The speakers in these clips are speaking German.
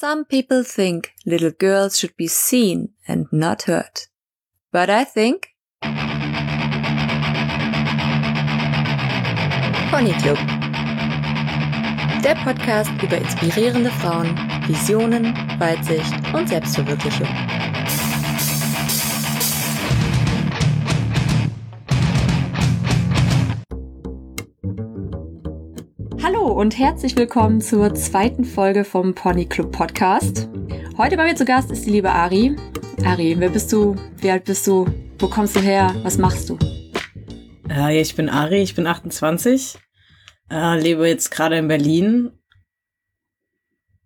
Some people think little girls should be seen and not heard. But I think Pony Club. Der Podcast über inspirierende Frauen, Visionen, Weitsicht und Selbstverwirklichung. Hallo und herzlich willkommen zur zweiten Folge vom Pony Club Podcast. Heute bei mir zu Gast ist die liebe Ari. Ari, wer bist du? Wie alt bist du? Wo kommst du her? Was machst du? Äh, ich bin Ari, ich bin 28, äh, lebe jetzt gerade in Berlin.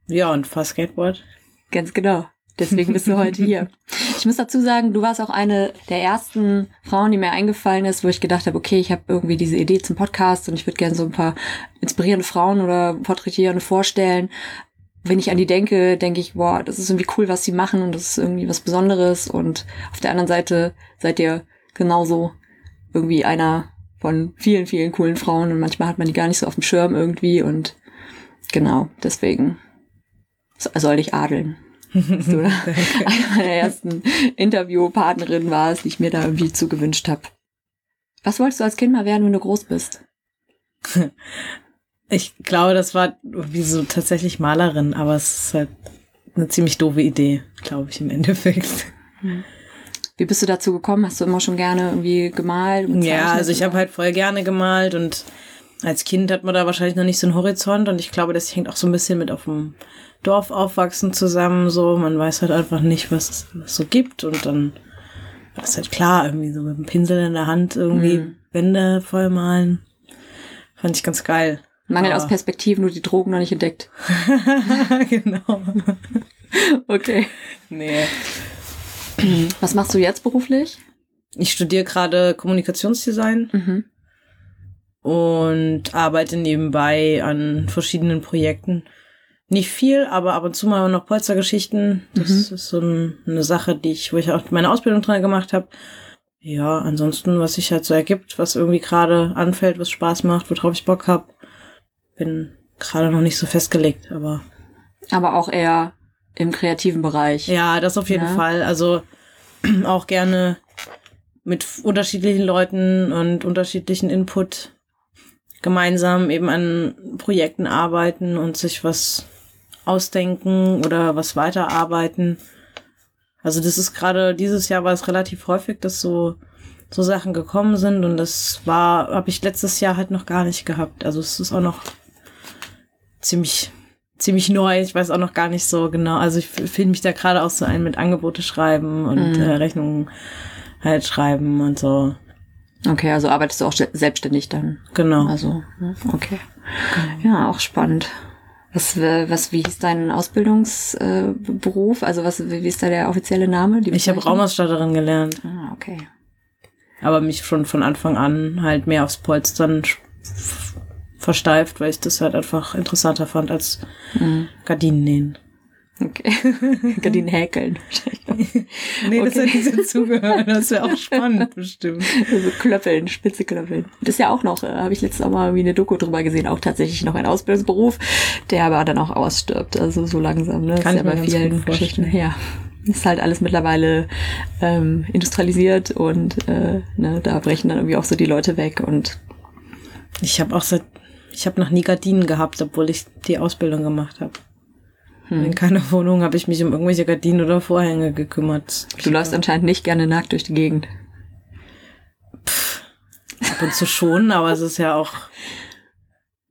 Ja, und fahr Skateboard. Ganz genau. Deswegen bist du heute hier. Ich muss dazu sagen, du warst auch eine der ersten Frauen, die mir eingefallen ist, wo ich gedacht habe, okay, ich habe irgendwie diese Idee zum Podcast und ich würde gerne so ein paar inspirierende Frauen oder Porträtierende vorstellen. Wenn ich an die denke, denke ich, boah, das ist irgendwie cool, was sie machen und das ist irgendwie was Besonderes. Und auf der anderen Seite seid ihr genauso irgendwie einer von vielen, vielen coolen Frauen und manchmal hat man die gar nicht so auf dem Schirm irgendwie und genau, deswegen soll ich adeln. Dass du eine meiner ersten Interviewpartnerinnen warst, die ich mir da irgendwie zugewünscht habe. Was wolltest du als Kind mal werden, wenn du groß bist? Ich glaube, das war wie so tatsächlich Malerin, aber es ist halt eine ziemlich doofe Idee, glaube ich, im Endeffekt. Wie bist du dazu gekommen? Hast du immer schon gerne irgendwie gemalt? Ja, also ich habe halt voll gerne gemalt und als Kind hat man da wahrscheinlich noch nicht so einen Horizont und ich glaube, das hängt auch so ein bisschen mit auf dem Dorf aufwachsen zusammen, so. Man weiß halt einfach nicht, was es was so gibt und dann war es halt klar, irgendwie so mit dem Pinsel in der Hand irgendwie Mhm. Wände voll malen. Fand ich ganz geil. Mangel aus Aber- Perspektiven, nur die Drogen noch nicht entdeckt. genau. Okay. Nee. Was machst du jetzt beruflich? Ich studiere gerade Kommunikationsdesign Mhm. und arbeite nebenbei an verschiedenen Projekten. Nicht viel, aber ab und zu mal noch Polstergeschichten. Das Mhm. ist so ein, eine Sache, die ich, wo ich auch meine Ausbildung dran gemacht habe. Ja, ansonsten, was sich halt so ergibt, was irgendwie gerade anfällt, was Spaß macht, worauf ich Bock hab. Bin gerade noch nicht so festgelegt, aber Aber auch eher im kreativen Bereich. ja, das auf jeden Ja. Fall. Also auch gerne mit unterschiedlichen Leuten und unterschiedlichen Input gemeinsam eben an Projekten arbeiten und sich was ausdenken oder was weiterarbeiten. Also das ist gerade dieses Jahr war es relativ häufig, dass so so Sachen gekommen sind und das war habe ich letztes Jahr halt noch gar nicht gehabt. Also es ist auch noch ziemlich ziemlich neu. Ich weiß auch noch gar nicht so genau. Also ich finde mich da gerade auch so ein mit Angebote schreiben und Mhm. äh, Rechnungen halt schreiben und so. Okay, also arbeitest du auch se- selbstständig dann. Genau. Also, ne? okay. Ja, auch spannend. Was, äh, was, wie hieß dein Ausbildungsberuf? Äh, also was, wie ist da der offizielle Name? Ich habe? Raumausstatterin gelernt, Ah, okay. aber mich schon von Anfang an halt mehr aufs Polstern versteift, weil ich das halt einfach interessanter fand als Mhm. Gardinen nähen. Okay. Gardinen häkeln. Nee, das Okay. hat nicht dazugehört. Das wäre auch spannend, bestimmt. Also Klöppeln, spitze Klöppeln. Das ist ja auch noch, äh, habe ich letztes Mal irgendwie eine Doku drüber gesehen, auch tatsächlich noch ein Ausbildungsberuf, der aber dann auch ausstirbt. Also so langsam, ne? Das Kann ist ja bei vielen. Geschichten. Ja. Ist halt alles mittlerweile ähm, industrialisiert und äh, ne, da brechen dann irgendwie auch so die Leute weg und Ich habe auch seit, ich habe noch nie Gardinen gehabt, obwohl ich die Ausbildung gemacht habe. Hm. In keiner Wohnung habe ich mich um irgendwelche Gardinen oder Vorhänge gekümmert. du läufst anscheinend nicht gerne nackt durch die Gegend. ab und zu schon, aber es ist ja auch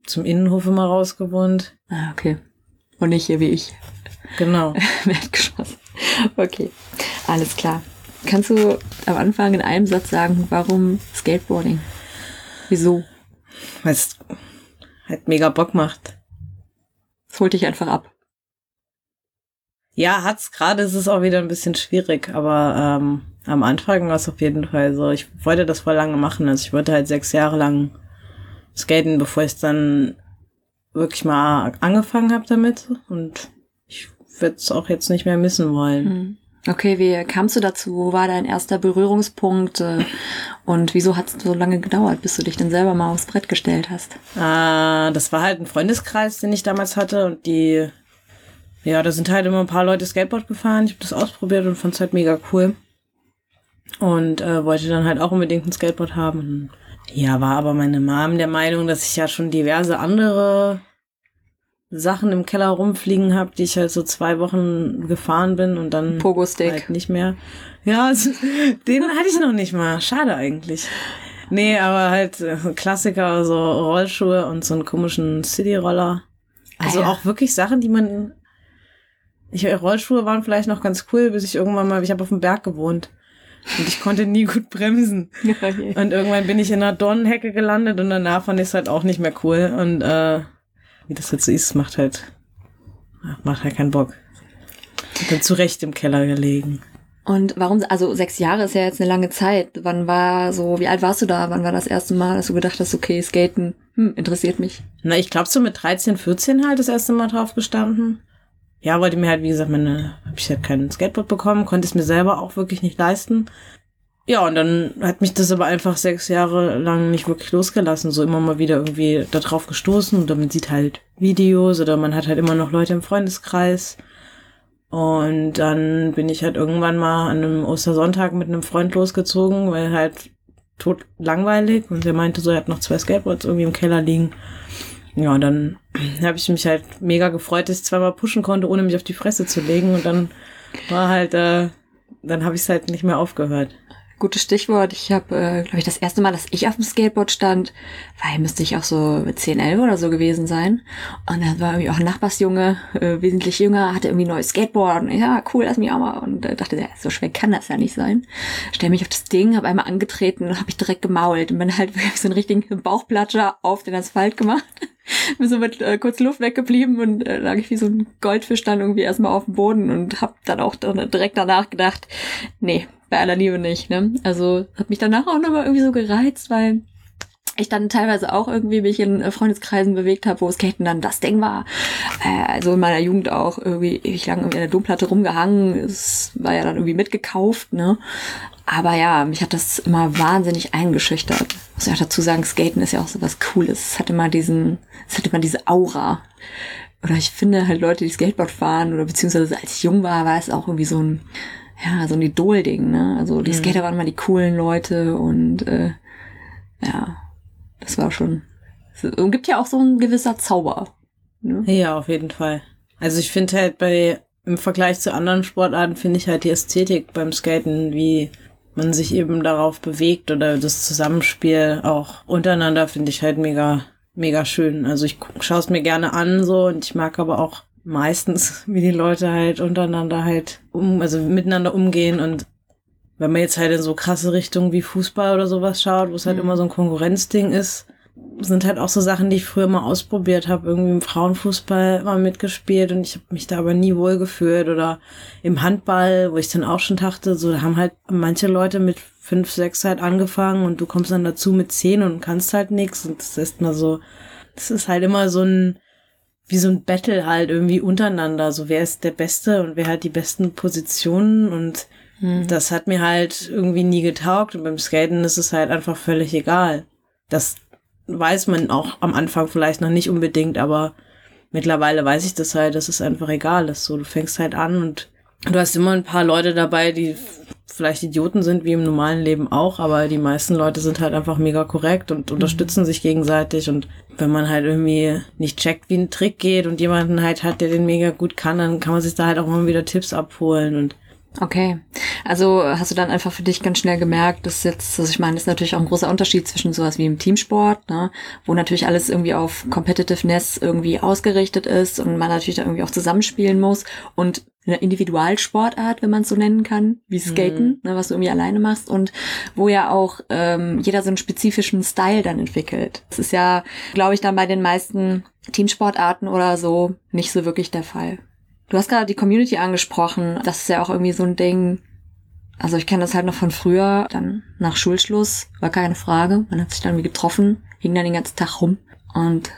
zum Innenhof immer rausgewohnt. Ah, okay. Und nicht hier wie ich. Genau. Erdgeschoss. Okay, alles klar. Kannst du am Anfang in einem Satz sagen, warum Skateboarding? Wieso? Weil es halt mega Bock macht. Es holt dich einfach ab. Ja, hat's gerade, ist es auch wieder ein bisschen schwierig, aber ähm, am Anfang war es auf jeden Fall so. Ich wollte das voll lange machen. Also ich wollte halt sechs Jahre lang skaten, bevor ich dann wirklich mal angefangen habe damit. Und ich würde es auch jetzt nicht mehr missen wollen. Hm. Okay, wie kamst du dazu? Wo war dein erster Berührungspunkt? äh, Und wieso hat es so lange gedauert, bis du dich dann selber mal aufs Brett gestellt hast? Äh, das war halt ein Freundeskreis, den ich damals hatte und die ja, da sind halt immer ein paar Leute Skateboard gefahren. Ich habe das ausprobiert und fand es halt mega cool. Und äh, wollte dann halt auch unbedingt ein Skateboard haben. Ja, war aber meine Mom der Meinung, dass ich ja schon diverse andere Sachen im Keller rumfliegen habe, die ich halt so zwei Wochen gefahren bin und dann Pogo-Stick. halt nicht mehr. Ja, also, den hatte ich noch nicht mal. Schade eigentlich. Nee, aber halt äh, Klassiker, so Rollschuhe und so einen komischen City-Roller. Also Ah ja. auch wirklich Sachen, die man. Ich Rollschuhe waren vielleicht noch ganz cool, bis ich irgendwann mal, ich habe auf dem Berg gewohnt und ich konnte nie gut bremsen. Und irgendwann bin ich in einer Dornenhecke gelandet und danach fand ich es halt auch nicht mehr cool. Und äh, wie das jetzt ist, macht halt macht halt keinen Bock. Hab dann zurecht im Keller gelegen. Und warum, also sechs Jahre ist ja jetzt eine lange Zeit. Wann war so, wie alt warst du da? Wann war das erste Mal, dass du gedacht hast, okay, Skaten, hm, interessiert mich? Na, ich glaube so mit 13, 14 halt das erste Mal drauf gestanden. Ja, wollte mir halt, wie gesagt, meine, hab ich halt kein Skateboard bekommen, konnte es mir selber auch wirklich nicht leisten. Ja, und dann hat mich das aber einfach sechs Jahre lang nicht wirklich losgelassen. So immer mal wieder irgendwie da drauf gestoßen oder man sieht halt Videos oder man hat halt immer noch Leute im Freundeskreis. Und dann bin ich halt irgendwann mal an einem Ostersonntag mit einem Freund losgezogen, weil halt tot langweilig und der meinte so, er hat noch zwei Skateboards irgendwie im Keller liegen. Ja, und dann habe ich mich halt mega gefreut, dass ich zweimal pushen konnte, ohne mich auf die Fresse zu legen. Und dann war halt, äh, dann habe ich es halt nicht mehr aufgehört. Gutes Stichwort. Ich habe, äh, glaube ich, das erste Mal, dass ich auf dem Skateboard stand, weil müsste ich auch so mit 10, 11 oder so gewesen sein. Und dann war irgendwie auch ein Nachbarsjunge, äh, wesentlich jünger, hatte irgendwie ein neues Skateboard. Ja, cool, lass mich auch mal. Und äh, dachte, so schwer kann das ja nicht sein. Stell mich auf das Ding, habe einmal angetreten und habe mich direkt gemault. Und bin halt so einen richtigen Bauchplatscher auf den Asphalt gemacht. bin so mit äh, kurz Luft weggeblieben und äh, lag ich wie so ein Goldfisch dann irgendwie erstmal auf dem Boden und hab dann auch dann direkt danach gedacht, nee, bei aller Liebe nicht, ne? Also hat mich danach auch nochmal irgendwie so gereizt, weil ich dann teilweise auch irgendwie mich in äh, Freundeskreisen bewegt habe, wo Skaten dann das Ding war. Äh, also in meiner Jugend auch irgendwie ewig lang an der Domplatte rumgehangen. Es war ja dann irgendwie mitgekauft, ne? Aber ja, mich hat das immer wahnsinnig eingeschüchtert. Muss auch dazu sagen, Skaten ist ja auch so was Cooles. Es hat immer diesen, es hat immer diese Aura. Oder ich finde halt Leute, die Skateboard fahren oder beziehungsweise als ich jung war, war es auch irgendwie so ein, ja, so ein Idol-Ding, ne? Also die Skater waren immer die coolen Leute und äh, ja, das war schon. Es gibt ja auch so ein gewisser Zauber. Ne? Ja, auf jeden Fall. Also ich finde halt bei, im Vergleich zu anderen Sportarten finde ich halt die Ästhetik beim Skaten, wie man sich eben darauf bewegt oder das Zusammenspiel auch untereinander finde ich halt mega, mega schön. Also ich schaue es mir gerne an so und ich mag aber auch meistens, wie die Leute halt untereinander halt um, also miteinander umgehen und wenn man jetzt halt in so krasse Richtungen wie Fußball oder sowas schaut, wo es halt Mhm. immer so ein Konkurrenzding ist, sind halt auch so Sachen, die ich früher mal ausprobiert habe. Irgendwie im Frauenfußball mal mitgespielt und ich habe mich da aber nie wohl gefühlt. Oder im Handball, wo ich dann auch schon dachte, so da haben halt manche Leute mit fünf, sechs halt angefangen und du kommst dann dazu mit zehn und kannst halt nichts. Und das ist mal so, das ist halt immer so ein, wie so ein Battle halt irgendwie untereinander. So wer ist der Beste und wer hat die besten Positionen und das hat mir halt irgendwie nie getaugt und beim Skaten ist es halt einfach völlig egal. Das weiß man auch am Anfang vielleicht noch nicht unbedingt, aber mittlerweile weiß ich das halt, dass es einfach egal ist. So, du fängst halt an und du hast immer ein paar Leute dabei, die vielleicht Idioten sind, wie im normalen Leben auch, aber die meisten Leute sind halt einfach mega korrekt und unterstützen sich gegenseitig und wenn man halt irgendwie nicht checkt, wie ein Trick geht und jemanden halt hat, der den mega gut kann, dann kann man sich da halt auch immer wieder Tipps abholen und Okay. Also hast du dann einfach für dich ganz schnell gemerkt, dass jetzt, also ich meine, das ist natürlich auch ein großer Unterschied zwischen sowas wie im Teamsport, ne, wo natürlich alles irgendwie auf Competitiveness irgendwie ausgerichtet ist und man natürlich da irgendwie auch zusammenspielen muss und eine Individualsportart, wenn man es so nennen kann, wie Skaten, ne, was du irgendwie alleine machst und wo ja auch ähm, jeder so einen spezifischen Style dann entwickelt. Das ist ja, glaube ich, dann bei den meisten Teamsportarten oder so nicht so wirklich der Fall. Du hast gerade die Community angesprochen. Das ist ja auch irgendwie so ein Ding. Also ich kenne das halt noch von früher. Dann nach Schulschluss war keine Frage. Man hat sich dann irgendwie getroffen, hing dann den ganzen Tag rum und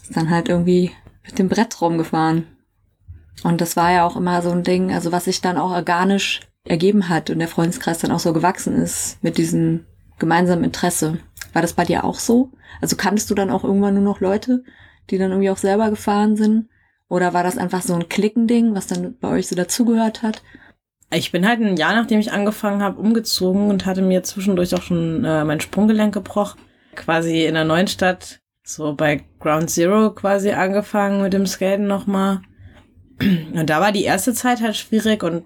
ist dann halt irgendwie mit dem Brett rumgefahren. Und das war ja auch immer so ein Ding, also was sich dann auch organisch ergeben hat und der Freundeskreis dann auch so gewachsen ist mit diesem gemeinsamen Interesse. War das bei dir auch so? Also kanntest du dann auch irgendwann nur noch Leute, die dann irgendwie auch selber gefahren sind? Oder war das einfach so ein Klickending, was dann bei euch so dazugehört hat? Ich bin halt ein Jahr, nachdem ich angefangen habe, umgezogen und hatte mir zwischendurch auch schon äh, mein Sprunggelenk gebrochen. Quasi in der neuen Stadt, so bei Ground Zero quasi angefangen mit dem Skaten nochmal. Und da war die erste Zeit halt schwierig und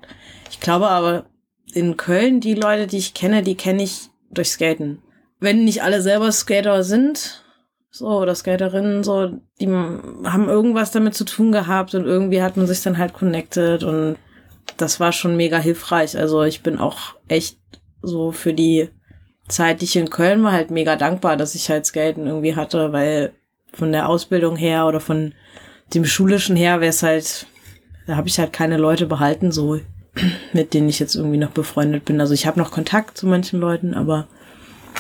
ich glaube aber in Köln, die Leute, die ich kenne, die kenne ich durch Skaten. Wenn nicht alle selber Skater sind, so, oder Skaterinnen, so, die haben irgendwas damit zu tun gehabt und irgendwie hat man sich dann halt connected und das war schon mega hilfreich. Also ich bin auch echt so für die Zeit, die ich in Köln war, halt mega dankbar, dass ich halt Skaten irgendwie hatte, weil von der Ausbildung her oder von dem schulischen her wäre es halt, da habe ich halt keine Leute behalten, so mit denen ich jetzt irgendwie noch befreundet bin. Also ich habe noch Kontakt zu manchen Leuten, aber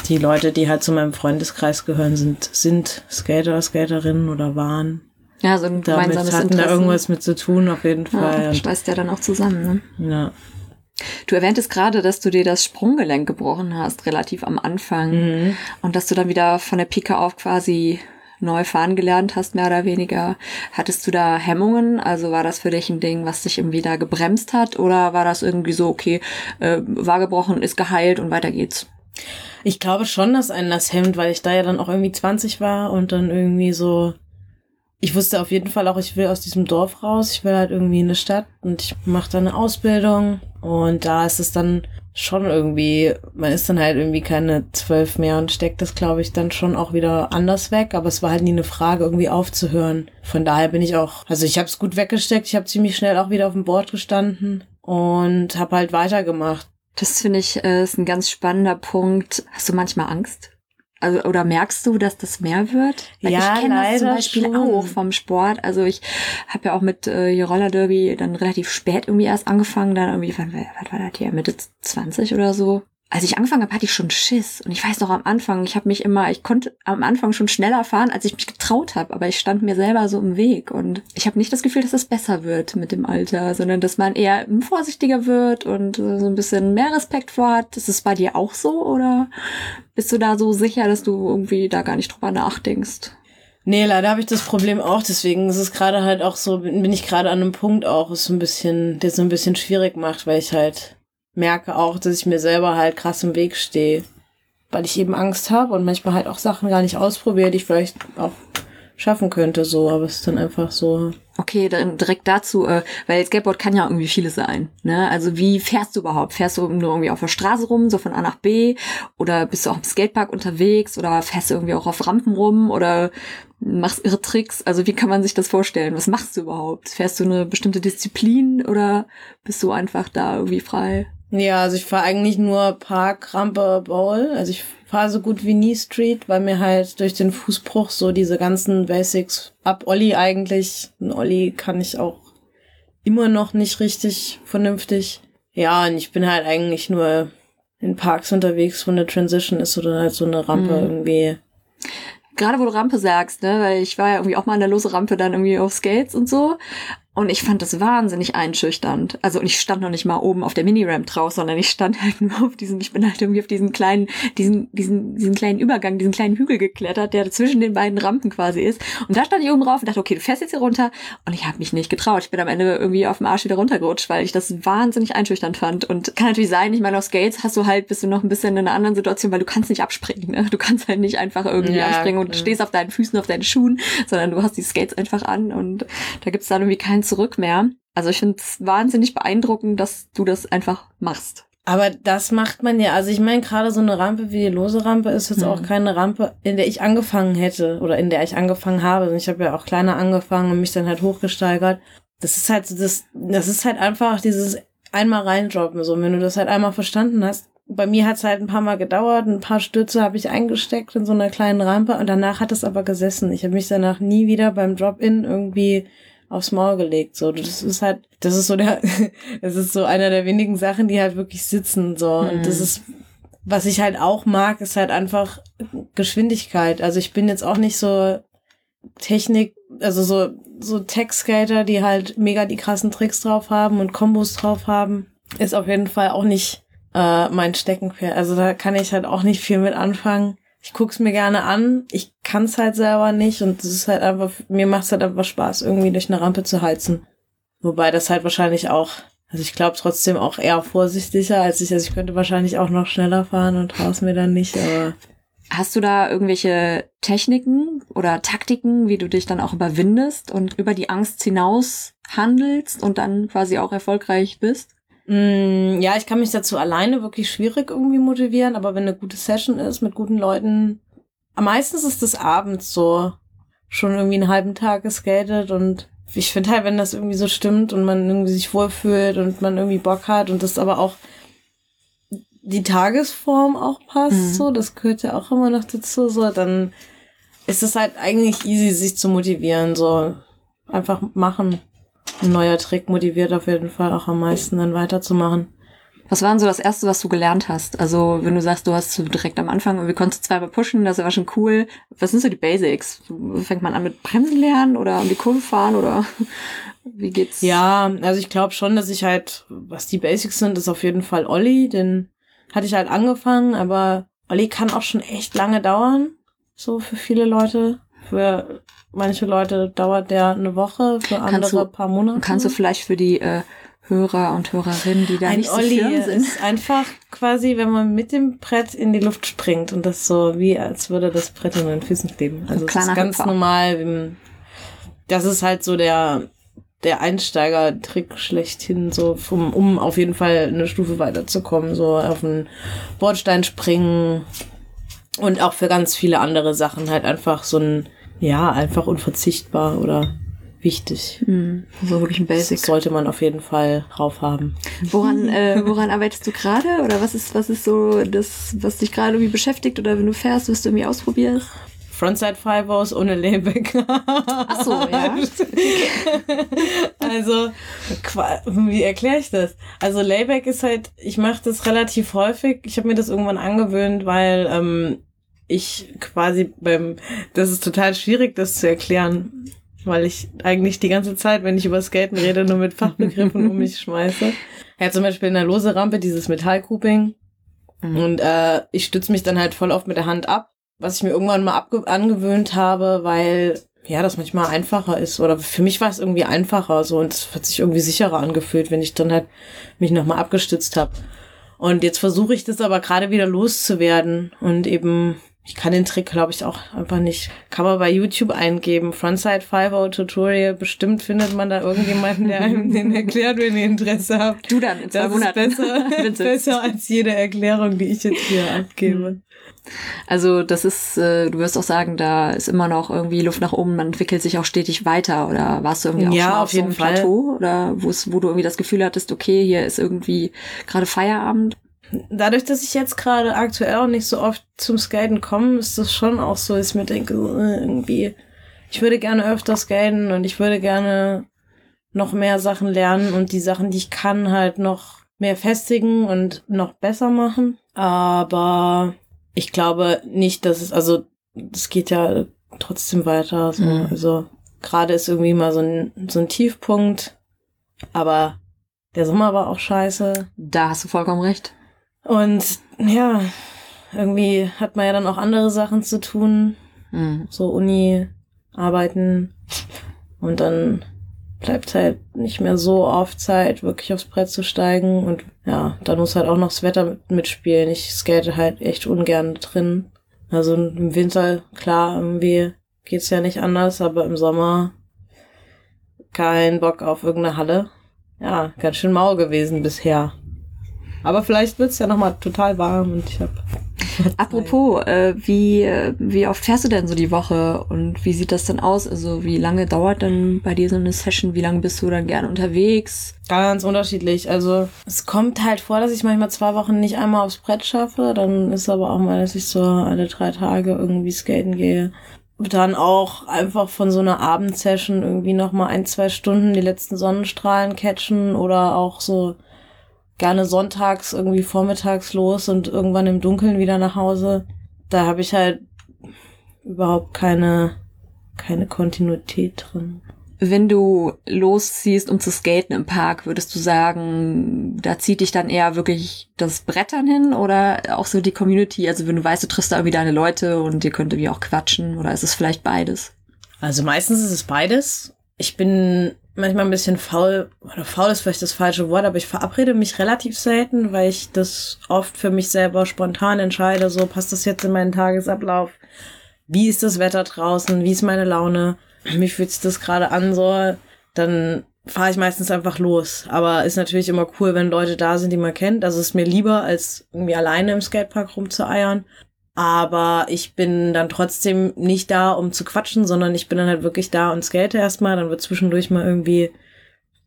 die Leute, die halt zu meinem Freundeskreis gehören, sind, sind Skater, Skaterinnen oder waren. Ja, so ein Damit hatten Interesse. da irgendwas mit zu tun, auf jeden Fall. Ja, schweißt ja dann auch zusammen, ne? Ja. Du erwähntest gerade, dass du dir das Sprunggelenk gebrochen hast, relativ am Anfang. Mhm. Und dass du dann wieder von der Pike auf quasi neu fahren gelernt hast, mehr oder weniger. Hattest du da Hemmungen? Also war das für dich ein Ding, was dich irgendwie da gebremst hat? Oder war das irgendwie so, okay, äh, war gebrochen, ist geheilt und weiter geht's? Ich glaube schon, dass einen das hemmt, weil ich da ja dann auch irgendwie 20 war und dann irgendwie so ich wusste auf jeden Fall auch, ich will aus diesem Dorf raus, ich will halt irgendwie in eine Stadt und ich mache da eine Ausbildung und da ist es dann schon irgendwie, man ist dann halt irgendwie keine zwölf mehr und steckt das, glaube ich, dann schon auch wieder anders weg, aber es war halt nie eine Frage, irgendwie aufzuhören. Von daher bin ich auch, also ich habe es gut weggesteckt, ich habe ziemlich schnell auch wieder auf dem Board gestanden und habe halt weitergemacht. Das finde ich äh, ist ein ganz spannender Punkt. Hast du manchmal Angst? Also, oder merkst du, dass das mehr wird? Weil ja, ich kenne das zum Beispiel schon. auch vom Sport. Also ich habe ja auch mit äh, Roller Derby dann relativ spät irgendwie erst angefangen, dann irgendwie, wann, was war das hier, Mitte 20 oder so als ich angefangen habe, hatte ich schon Schiss. Und ich weiß noch am Anfang, ich habe mich immer, ich konnte am Anfang schon schneller fahren, als ich mich getraut habe, aber ich stand mir selber so im Weg. Und ich habe nicht das Gefühl, dass es besser wird mit dem Alter, sondern dass man eher vorsichtiger wird und so ein bisschen mehr Respekt vor hat. Ist es bei dir auch so oder bist du da so sicher, dass du irgendwie da gar nicht drüber nachdenkst? Nee, leider habe ich das Problem auch, deswegen ist es gerade halt auch so, bin ich gerade an einem Punkt auch, ist so ein bisschen, der so ein bisschen schwierig macht, weil ich halt merke auch, dass ich mir selber halt krass im Weg stehe. Weil ich eben Angst habe und manchmal halt auch Sachen gar nicht ausprobiere, die ich vielleicht auch schaffen könnte, so, aber es ist dann einfach so. Okay, dann direkt dazu, äh, weil Skateboard kann ja irgendwie vieles sein. Ne? Also wie fährst du überhaupt? Fährst du nur irgendwie auf der Straße rum, so von A nach B? Oder bist du auch im Skatepark unterwegs? Oder fährst du irgendwie auch auf Rampen rum? Oder machst irre Tricks? Also wie kann man sich das vorstellen? Was machst du überhaupt? Fährst du eine bestimmte Disziplin oder bist du einfach da irgendwie frei? Ja, also ich fahre eigentlich nur Park, Rampe, Bowl. Also ich fahre so gut wie nie Street, weil mir halt durch den Fußbruch so diese ganzen Basics ab Olli eigentlich. Ein Olli kann ich auch immer noch nicht richtig vernünftig. Ja, und ich bin halt eigentlich nur in Parks unterwegs, wo eine Transition ist oder halt so eine Rampe mhm. irgendwie. Gerade wo du Rampe sagst, ne, weil ich war ja irgendwie auch mal an der lose Rampe dann irgendwie auf Skates und so. Und ich fand das wahnsinnig einschüchternd. Also und ich stand noch nicht mal oben auf der Mini-Ramp drauf, sondern ich stand halt nur auf diesem, ich bin halt irgendwie auf diesen kleinen, diesen, diesen, diesen kleinen Übergang, diesen kleinen Hügel geklettert, der zwischen den beiden Rampen quasi ist. Und da stand ich oben drauf und dachte, okay, du fährst jetzt hier runter. Und ich habe mich nicht getraut. Ich bin am Ende irgendwie auf dem Arsch wieder runtergerutscht, weil ich das wahnsinnig einschüchternd fand. Und kann natürlich sein, ich meine, auf Skates hast du halt, bist du noch ein bisschen in einer anderen Situation, weil du kannst nicht abspringen. Ne? Du kannst halt nicht einfach irgendwie ja, abspringen und stehst auf deinen Füßen, auf deinen Schuhen, sondern du hast die Skates einfach an und da gibt's dann irgendwie keinen zurück mehr. Also ich finde es wahnsinnig beeindruckend, dass du das einfach machst. Aber das macht man ja, also ich meine, gerade so eine Rampe wie die lose Rampe ist jetzt hm. auch keine Rampe, in der ich angefangen hätte oder in der ich angefangen habe. Ich habe ja auch kleiner angefangen und mich dann halt hochgesteigert. Das ist halt so, das, das ist halt einfach dieses einmal reindroppen. So, wenn du das halt einmal verstanden hast. Bei mir hat es halt ein paar Mal gedauert, ein paar Stütze habe ich eingesteckt in so einer kleinen Rampe und danach hat es aber gesessen. Ich habe mich danach nie wieder beim Drop-In irgendwie aufs Maul gelegt. So, das ist halt, das ist so der, das ist so einer der wenigen Sachen, die halt wirklich sitzen. So, mhm. und das ist, was ich halt auch mag, ist halt einfach Geschwindigkeit. Also ich bin jetzt auch nicht so Technik, also so, so Tech-Skater, die halt mega die krassen Tricks drauf haben und Kombos drauf haben, ist auf jeden Fall auch nicht äh, mein Steckenpferd. Also da kann ich halt auch nicht viel mit anfangen. Ich guck's mir gerne an. Ich kann's halt selber nicht und es ist halt einfach, mir macht's halt einfach Spaß, irgendwie durch eine Rampe zu heizen. Wobei das halt wahrscheinlich auch, also ich glaube trotzdem auch eher vorsichtiger als ich. Also ich könnte wahrscheinlich auch noch schneller fahren und traue mir dann nicht, aber. Hast du da irgendwelche Techniken oder Taktiken, wie du dich dann auch überwindest und über die Angst hinaus handelst und dann quasi auch erfolgreich bist? Mm, ja, ich kann mich dazu alleine wirklich schwierig irgendwie motivieren, aber wenn eine gute Session ist mit guten Leuten, am meisten ist es abends so schon irgendwie einen halben Tag geskatet und ich finde halt, wenn das irgendwie so stimmt und man irgendwie sich wohlfühlt und man irgendwie Bock hat und das aber auch die Tagesform auch passt, mhm. so, das gehört ja auch immer noch dazu, so, dann ist es halt eigentlich easy, sich zu motivieren, so einfach machen. Ein neuer Trick motiviert auf jeden Fall auch am meisten, dann weiterzumachen. Was war denn so das Erste, was du gelernt hast? Also, wenn du sagst, du hast direkt am Anfang, wir konnten zweimal pushen, das war schon cool. Was sind so die Basics? Fängt man an mit Bremsen lernen oder um die Kurve fahren oder wie geht's? Ja, also ich glaube schon, dass ich halt, was die Basics sind, ist auf jeden Fall Olli, den hatte ich halt angefangen, aber Olli kann auch schon echt lange dauern. So für viele Leute. Für manche Leute dauert der eine Woche, für andere ein paar Monate. Kannst du vielleicht für die äh, Hörer und Hörerinnen, die da ein nicht so Olli firm sind. ist einfach quasi, wenn man mit dem Brett in die Luft springt und das so wie als würde das Brett in den Füßen kleben. Also das ist ganz Hüpfer. normal. Das ist halt so der der Einsteiger-Trick schlechthin, so um, um auf jeden Fall eine Stufe weiterzukommen, so auf den Bordstein springen und auch für ganz viele andere Sachen halt einfach so ein, ja, einfach unverzichtbar oder wichtig. Mhm. So wirklich ein Basic. Das sollte man auf jeden Fall drauf haben. Woran, äh, woran arbeitest du gerade? Oder was ist, was ist so das, was dich gerade irgendwie beschäftigt? Oder wenn du fährst, wirst du irgendwie ausprobieren? Frontside Fibers ohne Layback. Ach so, ja. also, wie erkläre ich das? Also Layback ist halt, ich mache das relativ häufig. Ich habe mir das irgendwann angewöhnt, weil ähm, ich quasi beim, das ist total schwierig, das zu erklären weil ich eigentlich die ganze Zeit, wenn ich über Skaten rede, nur mit Fachbegriffen um mich schmeiße. Ja, zum Beispiel in der lose Rampe dieses Metallcooping. Mhm. Und äh, ich stütze mich dann halt voll oft mit der Hand ab, was ich mir irgendwann mal angewöhnt habe, weil ja, das manchmal einfacher ist. Oder für mich war es irgendwie einfacher so und es hat sich irgendwie sicherer angefühlt, wenn ich dann halt mich nochmal abgestützt habe. Und jetzt versuche ich das aber gerade wieder loszuwerden und eben ich kann den Trick, glaube ich, auch einfach nicht. Kann man bei YouTube eingeben. Frontside 5 Tutorial. Bestimmt findet man da irgendjemanden, der einem den erklärt, wenn ihr Interesse habt. Du dann in zwei das Monaten. Ist besser, besser als jede Erklärung, die ich jetzt hier abgebe. Also das ist, äh, du wirst auch sagen, da ist immer noch irgendwie Luft nach oben, man entwickelt sich auch stetig weiter. Oder warst du irgendwie auch ja, schon auf, auf so einem Fall. Plateau? Oder wo du irgendwie das Gefühl hattest, okay, hier ist irgendwie gerade Feierabend? Dadurch, dass ich jetzt gerade aktuell auch nicht so oft zum Skaten komme, ist das schon auch so, dass ich mir denke, äh, irgendwie, ich würde gerne öfter skaten und ich würde gerne noch mehr Sachen lernen und die Sachen, die ich kann, halt noch mehr festigen und noch besser machen. Aber ich glaube nicht, dass es, also, es geht ja trotzdem weiter. So. Mhm. Also, gerade ist irgendwie mal so ein, so ein Tiefpunkt. Aber der Sommer war auch scheiße. Da hast du vollkommen recht. Und ja, irgendwie hat man ja dann auch andere Sachen zu tun. Mhm. So Uni, arbeiten. Und dann bleibt halt nicht mehr so oft Zeit, wirklich aufs Brett zu steigen. Und ja, dann muss halt auch noch das Wetter mitspielen. Ich skate halt echt ungern drin. Also im Winter, klar, irgendwie geht's ja nicht anders, aber im Sommer kein Bock auf irgendeine Halle. Ja, ganz schön mau gewesen bisher. Aber vielleicht wird's ja nochmal total warm und ich habe. Apropos, äh, wie, wie oft fährst du denn so die Woche und wie sieht das denn aus? Also wie lange dauert denn bei dir so eine Session? Wie lange bist du dann gerne unterwegs? Ganz unterschiedlich. Also es kommt halt vor, dass ich manchmal zwei Wochen nicht einmal aufs Brett schaffe. Dann ist aber auch mal, dass ich so alle drei Tage irgendwie skaten gehe. Dann auch einfach von so einer Abendsession irgendwie nochmal ein, zwei Stunden die letzten Sonnenstrahlen catchen oder auch so gerne sonntags irgendwie vormittags los und irgendwann im Dunkeln wieder nach Hause. Da habe ich halt überhaupt keine, keine Kontinuität drin. Wenn du losziehst, um zu skaten im Park, würdest du sagen, da zieht dich dann eher wirklich das Brettern hin oder auch so die Community? Also wenn du weißt, du triffst da irgendwie deine Leute und ihr könnt irgendwie auch quatschen oder ist es vielleicht beides? Also meistens ist es beides. Ich bin manchmal ein bisschen faul, oder faul ist vielleicht das falsche Wort, aber ich verabrede mich relativ selten, weil ich das oft für mich selber spontan entscheide, so passt das jetzt in meinen Tagesablauf? Wie ist das Wetter draußen? Wie ist meine Laune? Wie fühlt sich das gerade an? So, dann fahre ich meistens einfach los. Aber ist natürlich immer cool, wenn Leute da sind, die man kennt. Also ist mir lieber, als irgendwie alleine im Skatepark rumzueiern. Aber ich bin dann trotzdem nicht da, um zu quatschen, sondern ich bin dann halt wirklich da und skate erstmal. Dann wird zwischendurch mal irgendwie,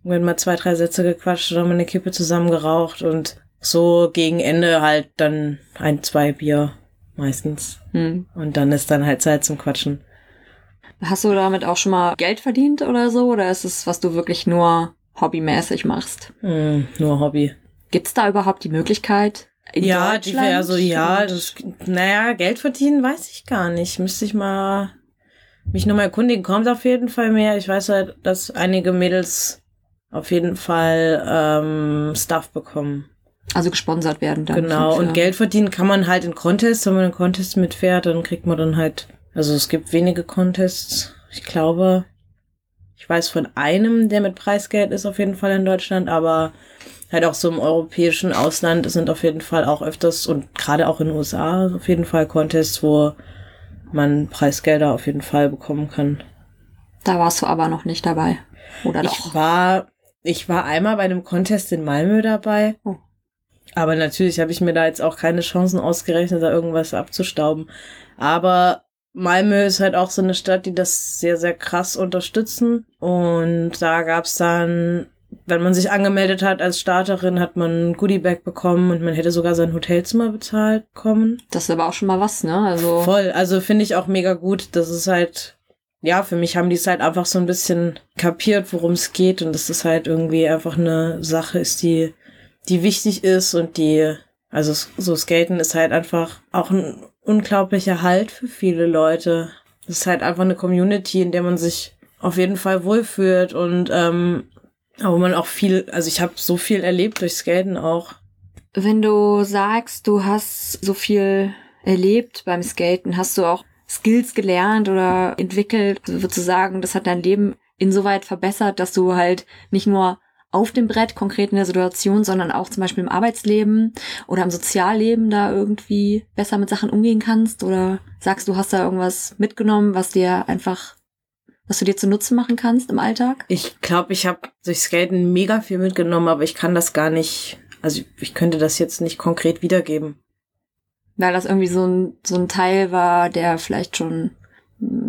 wenn mal zwei, drei Sätze gequatscht oder mal eine Kippe zusammengeraucht und so gegen Ende halt dann ein, zwei Bier meistens. Hm. Und dann ist dann halt Zeit zum Quatschen. Hast du damit auch schon mal Geld verdient oder so? Oder ist es, was du wirklich nur hobbymäßig machst? Hm, nur Hobby. Gibt's da überhaupt die Möglichkeit? Ja, die wäre also ja, das, naja, Geld verdienen weiß ich gar nicht. Müsste ich mal mich nur mal erkundigen. Kommt auf jeden Fall mehr. Ich weiß halt, dass einige Mädels auf jeden Fall ähm, Stuff bekommen. Also gesponsert werden dann. Genau, und Geld verdienen kann man halt in Contests. Wenn man in Contests mitfährt, dann kriegt man dann halt, also es gibt wenige Contests. Ich glaube, ich weiß von einem, der mit Preisgeld ist auf jeden Fall in Deutschland, aber halt auch so im europäischen Ausland sind auf jeden Fall auch öfters und gerade auch in den USA auf jeden Fall Contests, wo man Preisgelder auf jeden Fall bekommen kann. Da warst du aber noch nicht dabei, oder doch? Ich war, ich war einmal bei einem Contest in Malmö dabei. Oh. Aber natürlich habe ich mir da jetzt auch keine Chancen ausgerechnet, da irgendwas abzustauben. Aber Malmö ist halt auch so eine Stadt, die das sehr, sehr krass unterstützen. Und da gab's dann wenn man sich angemeldet hat als Starterin, hat man ein Goodiebag bekommen und man hätte sogar sein Hotelzimmer bezahlt bekommen. Das ist aber auch schon mal was, ne? Also voll. Also finde ich auch mega gut. Das ist halt, ja, für mich haben die es halt einfach so ein bisschen kapiert, worum es geht und dass das halt irgendwie einfach eine Sache ist, die, die wichtig ist und die, also so Skaten ist halt einfach auch ein unglaublicher Halt für viele Leute. Das ist halt einfach eine Community, in der man sich auf jeden Fall wohlfühlt und ähm, aber man auch viel, also ich habe so viel erlebt durch Skaten auch. Wenn du sagst, du hast so viel erlebt beim Skaten, hast du auch Skills gelernt oder entwickelt? Also würdest du sagen, das hat dein Leben insoweit verbessert, dass du halt nicht nur auf dem Brett konkret in der Situation, sondern auch zum Beispiel im Arbeitsleben oder im Sozialleben da irgendwie besser mit Sachen umgehen kannst? Oder sagst du, hast da irgendwas mitgenommen, was dir einfach was du dir zunutze machen kannst im Alltag? Ich glaube, ich habe durch Skaten mega viel mitgenommen, aber ich kann das gar nicht, also ich könnte das jetzt nicht konkret wiedergeben. Weil das irgendwie so ein, so ein Teil war, der vielleicht schon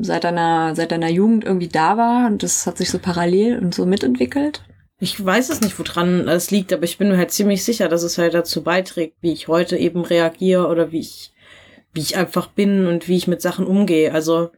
seit deiner, seit deiner Jugend irgendwie da war und das hat sich so parallel und so mitentwickelt? Ich weiß es nicht, woran es liegt, aber ich bin mir halt ziemlich sicher, dass es halt dazu beiträgt, wie ich heute eben reagiere oder wie ich, wie ich einfach bin und wie ich mit Sachen umgehe. Also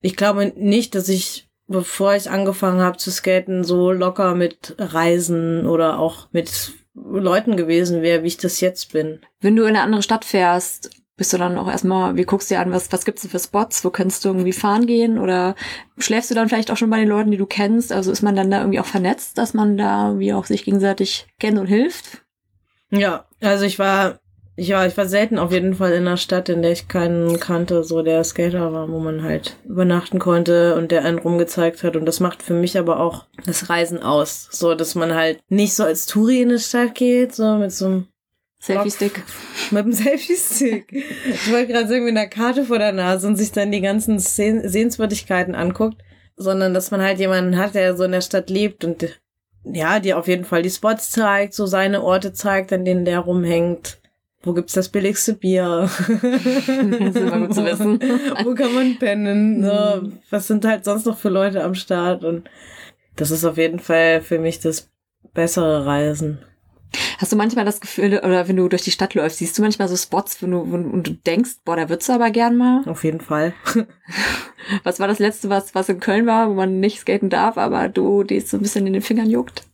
ich glaube nicht, dass ich, bevor ich angefangen habe zu skaten, so locker mit Reisen oder auch mit Leuten gewesen wäre, wie ich das jetzt bin. Wenn du in eine andere Stadt fährst, bist du dann auch erstmal, wie guckst du dir an, was, was gibt's denn für Spots, wo kannst du irgendwie fahren gehen oder schläfst du dann vielleicht auch schon bei den Leuten, die du kennst? Also ist man dann da irgendwie auch vernetzt, dass man da wie auch sich gegenseitig kennt und hilft? Ja, also ich war ja, ich war selten auf jeden Fall in einer Stadt, in der ich keinen kannte, so der Skater war, wo man halt übernachten konnte und der einen rumgezeigt hat. Und das macht für mich aber auch das Reisen aus. So, dass man halt nicht so als Touri in eine Stadt geht, so mit so einem Selfie-Stick. Mit einem Selfie-Stick. Ich wollte gerade sagen, mit einer Karte vor der Nase und sich dann die ganzen Seh Sehenswürdigkeiten anguckt, sondern dass man halt jemanden hat, der so in der Stadt lebt und ja, dir auf jeden Fall die Spots zeigt, so seine Orte zeigt, an denen der rumhängt wo gibt's das billigste Bier? das ist immer gut zu wissen. wo kann man pennen? So, mhm. was sind halt sonst noch für Leute am Start? Und das ist auf jeden Fall für mich das bessere Reisen. Hast du manchmal das Gefühl, oder wenn du durch die Stadt läufst, siehst du manchmal so Spots, wo du, und du denkst, boah, da würdest du aber gern mal? Auf jeden Fall. was war das letzte, was, was in Köln war, wo man nicht skaten darf, aber du, die so ein bisschen in den Fingern juckt?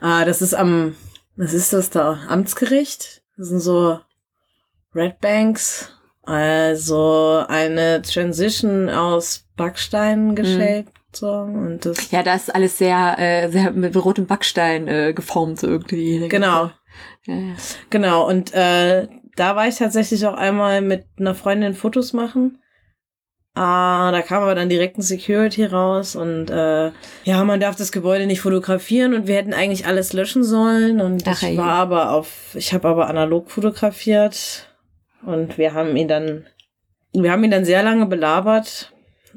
Ah, das ist am, was ist das da? Amtsgericht? Das sind so Red Banks, also eine Transition aus Backstein gestellt. Mhm. Sorgen und das. Ja, da ist alles sehr, äh, sehr mit rotem Backstein äh, geformt so irgendwie. Genau. Ja, ja. Genau, und äh, da war ich tatsächlich auch einmal mit einer Freundin Fotos machen. Ah, da kam aber dann direkt ein Security raus und äh, ja, man darf das Gebäude nicht fotografieren und wir hätten eigentlich alles löschen sollen und Ach, ich war aber auf, ich habe aber analog fotografiert und wir haben ihn dann, wir haben ihn dann sehr lange belabert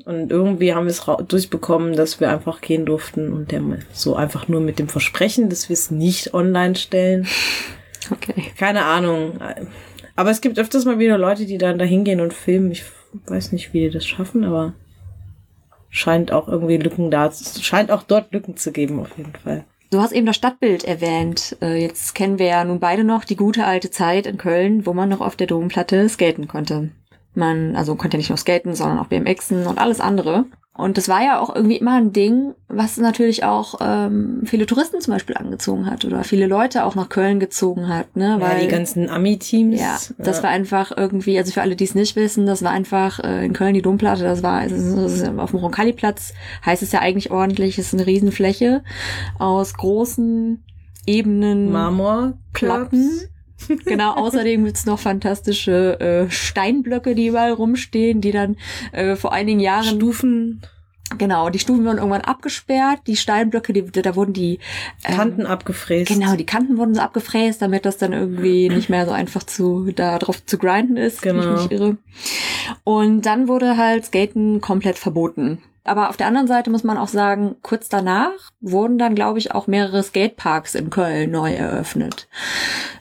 und irgendwie haben wir es durchbekommen, dass wir einfach gehen durften und der so einfach nur mit dem Versprechen, dass wir es nicht online stellen. Okay. Keine Ahnung. Aber es gibt öfters mal wieder Leute, die dann da hingehen und filmen. Ich weiß nicht, wie die das schaffen, aber scheint auch irgendwie Lücken da, scheint auch dort Lücken zu geben, auf jeden Fall. Du hast eben das Stadtbild erwähnt. Äh, Jetzt kennen wir ja nun beide noch die gute alte Zeit in Köln, wo man noch auf der Domplatte skaten konnte. Man, also konnte nicht nur skaten, sondern auch BMXen und alles andere. Und das war ja auch irgendwie immer ein Ding, was natürlich auch ähm, viele Touristen zum Beispiel angezogen hat oder viele Leute auch nach Köln gezogen hat, ne? Ja, die ganzen Ami-Teams. Ja, das war einfach irgendwie, also für alle, die es nicht wissen, das war einfach äh, in Köln die Domplatte, das war also, das auf dem Roncalli-Platz, heißt es ja eigentlich ordentlich, es ist eine Riesenfläche aus großen Ebenen Marmor. Genau, außerdem gibt's noch fantastische äh, Steinblöcke, die überall rumstehen, die dann äh, vor einigen Jahren Stufen, Genau, die Stufen wurden irgendwann abgesperrt, die Steinblöcke, die, da wurden die ähm, Kanten abgefräst. Genau, die Kanten wurden so abgefräst, damit das dann irgendwie nicht mehr so einfach zu da drauf zu grinden ist, wenn Genau. ich mich irre. Und dann wurde halt Skaten komplett verboten. Aber auf der anderen Seite muss man auch sagen, kurz danach wurden dann, glaube ich, auch mehrere Skateparks in Köln neu eröffnet.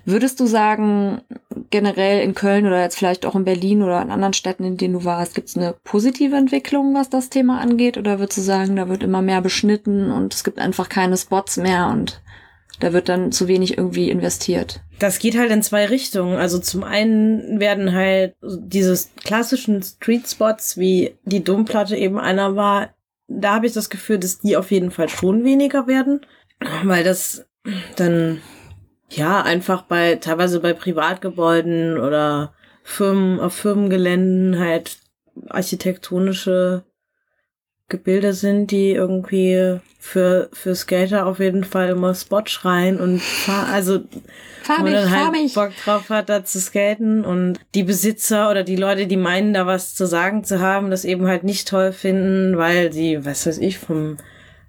Würdest du sagen, generell in Köln oder jetzt vielleicht auch in Berlin oder in anderen Städten, in denen du warst, gibt es eine positive Entwicklung, was das Thema angeht? Oder würdest du sagen, da wird immer mehr beschnitten und es gibt einfach keine Spots mehr und da wird dann zu wenig irgendwie investiert? Das geht halt in zwei Richtungen. Also zum einen werden halt diese klassischen Street-Spots, wie die Domplatte eben einer war, da habe ich das Gefühl, dass die auf jeden Fall schon weniger werden, weil das dann ja einfach bei teilweise bei Privatgebäuden oder Firmen auf Firmengeländen halt architektonische Gebilde sind, die irgendwie für für Skater auf jeden Fall immer Spot schreien und also Fahr mich, man halt mich! Bock drauf hat, da zu skaten und die Besitzer oder die Leute, die meinen, da was zu sagen zu haben, das eben halt nicht toll finden, weil sie, was weiß ich, vom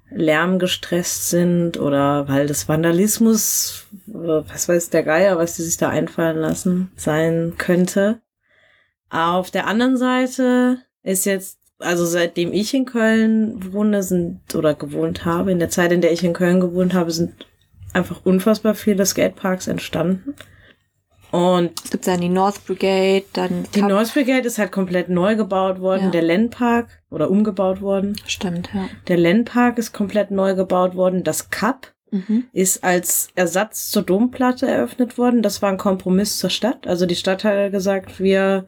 Lärm gestresst sind oder weil das Vandalismus, oder was weiß der Geier, was die sich da einfallen lassen, sein könnte. Auf der anderen Seite ist jetzt, also seitdem ich in Köln wohne, sind oder gewohnt habe, in der Zeit, in der ich in Köln gewohnt habe, sind einfach unfassbar viele Skateparks entstanden. Und Es gibt dann die North Brigade, dann die Cup- North Brigade ist halt komplett neu gebaut worden, Ja. der Len-Park oder umgebaut worden. Stimmt, ja. Der Len-Park ist komplett neu gebaut worden. Das Cup Mhm. ist als Ersatz zur Domplatte eröffnet worden. Das war ein Kompromiss zur Stadt. Also die Stadt hat gesagt, wir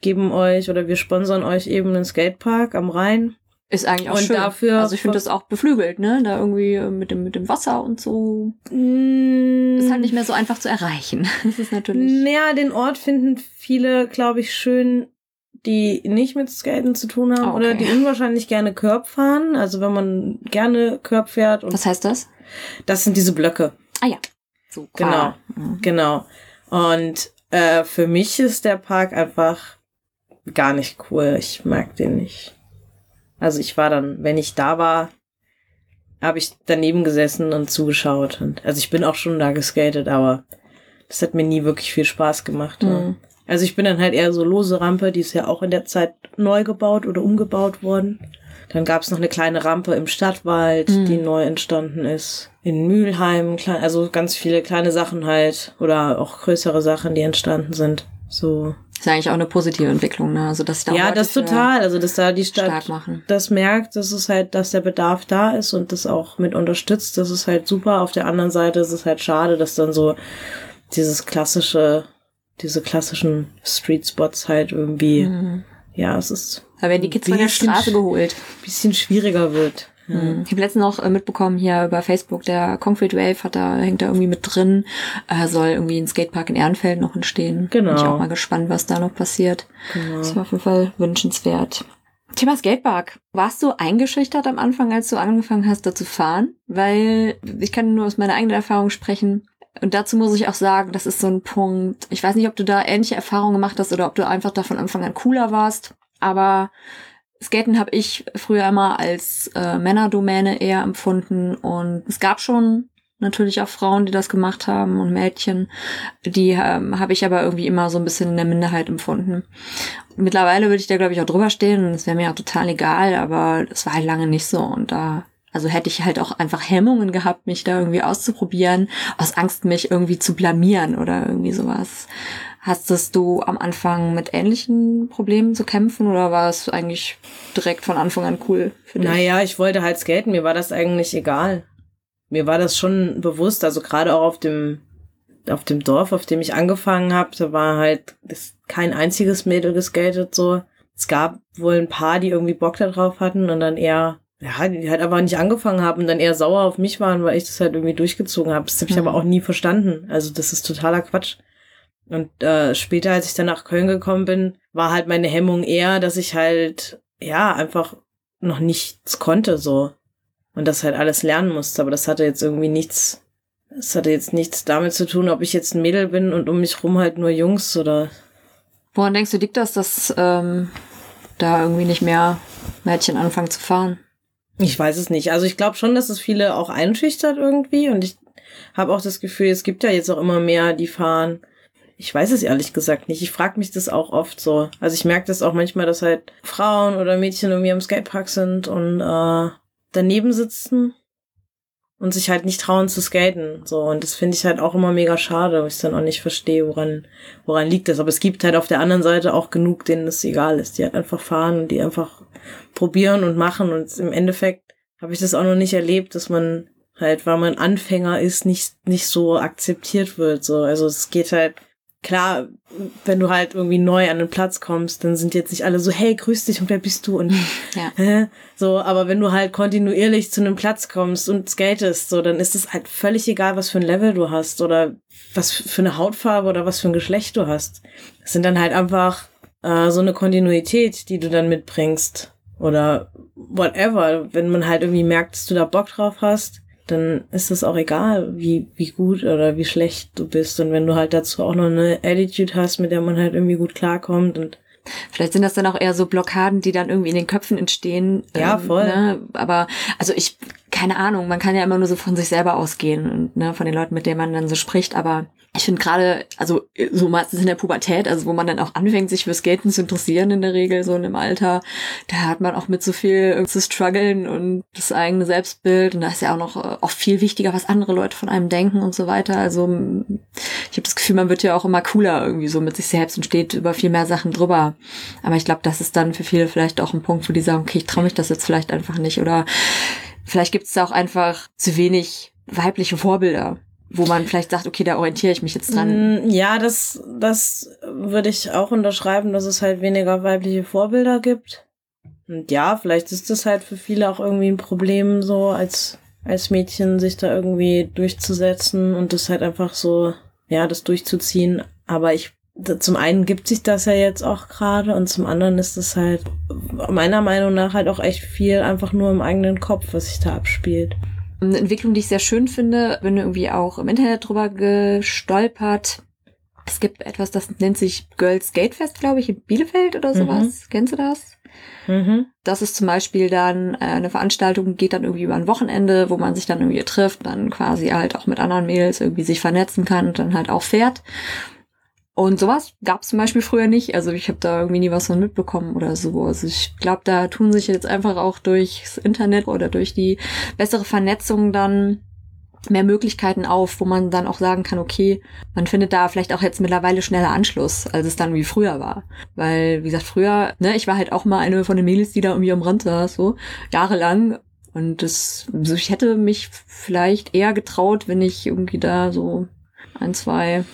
geben euch oder wir sponsern euch eben einen Skatepark am Rhein. Ist eigentlich auch Und schön. dafür- also ich finde das auch beflügelt, ne? Da irgendwie äh, mit dem, mit dem Wasser und so. Mm, Ist halt nicht mehr so einfach zu erreichen. Das ist natürlich. Naja, den Ort finden viele, glaube ich, schön, die nicht mit Skaten zu tun haben Ah, okay. oder die unwahrscheinlich gerne Curb fahren. Also wenn man gerne Curb fährt und Was heißt das? das sind diese Blöcke. Ah ja. So, Genau. Mhm. Genau. Und äh, für mich ist der Park einfach gar nicht cool. Ich mag den nicht. Also ich war dann, wenn ich da war, habe ich daneben gesessen und zugeschaut. Und, also ich bin auch schon da geskatet, aber das hat mir nie wirklich viel Spaß gemacht. Mhm. Also ich bin dann halt eher so lose Rampe, die ist ja auch in der Zeit neu gebaut oder umgebaut worden. Dann gab es noch eine kleine Rampe im Stadtwald, Mhm. die neu entstanden ist. In Mülheim, klein, also ganz viele kleine Sachen halt. Oder auch größere Sachen, die entstanden sind. So. Ist eigentlich auch eine positive Entwicklung, ne? Also dass da ja, Leute das total. Also, dass da die Stadt das merkt, dass es halt, dass der Bedarf da ist und das auch mit unterstützt. Das ist halt super. Auf der anderen Seite ist es halt schade, dass dann so dieses klassische, diese klassischen Street Spots halt irgendwie, Mhm. ja, es ist Da werden die Kids von der Straße geholt. ein bisschen schwieriger wird. Mhm. Ich habe letztens noch äh, mitbekommen hier über Facebook, der Concrete Wave hat da, hängt da irgendwie mit drin, äh, soll irgendwie ein Skatepark in Ehrenfeld noch entstehen. Genau. Bin ich auch mal gespannt, was da noch passiert. Genau. Das war auf jeden Fall wünschenswert. Thema Skatepark. Warst du eingeschüchtert am Anfang, als du angefangen hast, da zu fahren? Weil ich kann nur aus meiner eigenen Erfahrung sprechen. Und dazu muss ich auch sagen, das ist so ein Punkt. Ich weiß nicht, ob du da ähnliche Erfahrungen gemacht hast oder ob du einfach da von Anfang an cooler warst. Aber Skaten habe ich früher immer als äh, Männerdomäne eher empfunden. Und es gab schon natürlich auch Frauen, die das gemacht haben und Mädchen. Die ähm, habe ich aber irgendwie immer so ein bisschen in der Minderheit empfunden. Mittlerweile würde ich da, glaube ich, auch drüber stehen und es wäre mir auch total egal, aber es war halt lange nicht so. Und da, also hätte ich halt auch einfach Hemmungen gehabt, mich da irgendwie auszuprobieren, aus Angst, mich irgendwie zu blamieren oder irgendwie sowas. Hast du am Anfang mit ähnlichen Problemen zu kämpfen oder war es eigentlich direkt von Anfang an cool für dich? Naja, ich wollte halt skaten, mir war das eigentlich egal mir war das schon bewusst, also gerade auch auf dem auf dem Dorf, auf dem ich angefangen habe, da war halt kein einziges Mädel geskatet so. Es gab wohl ein paar, die irgendwie Bock da drauf hatten und dann eher ja, die halt aber nicht angefangen haben und dann eher sauer auf mich waren, weil ich das halt irgendwie durchgezogen habe. Das habe ich mhm. aber auch nie verstanden. Also das ist totaler Quatsch. Und äh, später, als ich dann nach Köln gekommen bin, war halt meine Hemmung eher, dass ich halt ja einfach noch nichts konnte so und das halt alles lernen musste. Aber das hatte jetzt irgendwie nichts, das hatte jetzt nichts damit zu tun, ob ich jetzt ein Mädel bin und um mich rum halt nur Jungs oder. Woran denkst du, liegt das, dass ähm, da irgendwie nicht mehr Mädchen anfangen zu fahren? Ich weiß es nicht. Also ich glaube schon, dass es viele auch einschüchtert irgendwie und ich habe auch das Gefühl, es gibt ja jetzt auch immer mehr, die fahren. Ich weiß es ehrlich gesagt nicht. Ich frage mich das auch oft so. Also ich merke das auch manchmal, dass halt Frauen oder Mädchen irgendwie am Skatepark sind und äh, daneben sitzen und sich halt nicht trauen zu skaten. So, und das finde ich halt auch immer mega schade, weil ich dann auch nicht verstehe, woran, woran liegt das. Aber es gibt halt auf der anderen Seite auch genug, denen es egal ist, die halt einfach fahren und die einfach probieren und machen. Und im Endeffekt habe ich das auch noch nicht erlebt, dass man halt, weil man Anfänger ist, nicht, nicht so akzeptiert wird. So, also es geht halt klar, wenn du halt irgendwie neu an den Platz kommst, dann sind jetzt nicht alle so, hey, grüß dich und wer bist du und ja. äh, so, aber wenn du halt kontinuierlich zu einem Platz kommst und skatest, so, dann ist es halt völlig egal, was für ein Level du hast oder was für eine Hautfarbe oder was für ein Geschlecht du hast. Es sind dann halt einfach äh, so eine Kontinuität, die du dann mitbringst oder whatever, wenn man halt irgendwie merkt, dass du da Bock drauf hast dann ist es auch egal, wie, wie gut oder wie schlecht du bist. Und wenn du halt dazu auch noch eine Attitude hast, mit der man halt irgendwie gut klarkommt und Vielleicht sind das dann auch eher so Blockaden, die dann irgendwie in den Köpfen entstehen. Ja, ähm, voll. Ne? Aber also ich, keine Ahnung, man kann ja immer nur so von sich selber ausgehen und ne, von den Leuten, mit denen man dann so spricht. Aber ich finde gerade, also so meistens in der Pubertät, also wo man dann auch anfängt, sich für Skaten zu interessieren in der Regel, so in dem Alter, da hat man auch mit so viel zu strugglen und das eigene Selbstbild und da ist ja auch noch äh, oft viel wichtiger, was andere Leute von einem denken und so weiter. Also ich habe das Gefühl, man wird ja auch immer cooler irgendwie so mit sich selbst und steht über viel mehr Sachen drüber. Aber ich glaube, das ist dann für viele vielleicht auch ein Punkt, wo die sagen, okay, ich traue mich das jetzt vielleicht einfach nicht oder vielleicht gibt es da auch einfach zu wenig weibliche Vorbilder wo man vielleicht sagt, okay, da orientiere ich mich jetzt dran. Mm, ja, das, das würde ich auch unterschreiben, dass es halt weniger weibliche Vorbilder gibt. Und ja, vielleicht ist das halt für viele auch irgendwie ein Problem, so als, als Mädchen sich da irgendwie durchzusetzen und das halt einfach so, ja, das durchzuziehen. Aber ich, zum einen gibt sich das ja jetzt auch gerade und zum anderen ist es halt meiner Meinung nach halt auch echt viel einfach nur im eigenen Kopf, was sich da abspielt. Eine Entwicklung, die ich sehr schön finde, bin irgendwie auch im Internet drüber gestolpert. Es gibt etwas, das nennt sich Girls Gatefest, glaube ich, in Bielefeld oder sowas. Mhm. Kennst du das? Mhm. Das ist zum Beispiel dann äh, eine Veranstaltung, geht dann irgendwie über ein Wochenende, wo man sich dann irgendwie trifft, dann quasi halt auch mit anderen Mädels irgendwie sich vernetzen kann und dann halt auch fährt. Und sowas gab es zum Beispiel früher nicht. Also ich habe da irgendwie nie was von mitbekommen oder so. Also ich glaube, da tun sich jetzt einfach auch durchs Internet oder durch die bessere Vernetzung dann mehr Möglichkeiten auf, wo man dann auch sagen kann, okay, man findet da vielleicht auch jetzt mittlerweile schneller Anschluss, als es dann wie früher war. Weil, wie gesagt, früher, ne, ich war halt auch mal eine von den Mädels, die da irgendwie am Rand saß, so, jahrelang. Und das, also ich hätte mich vielleicht eher getraut, wenn ich irgendwie da so ein, zwei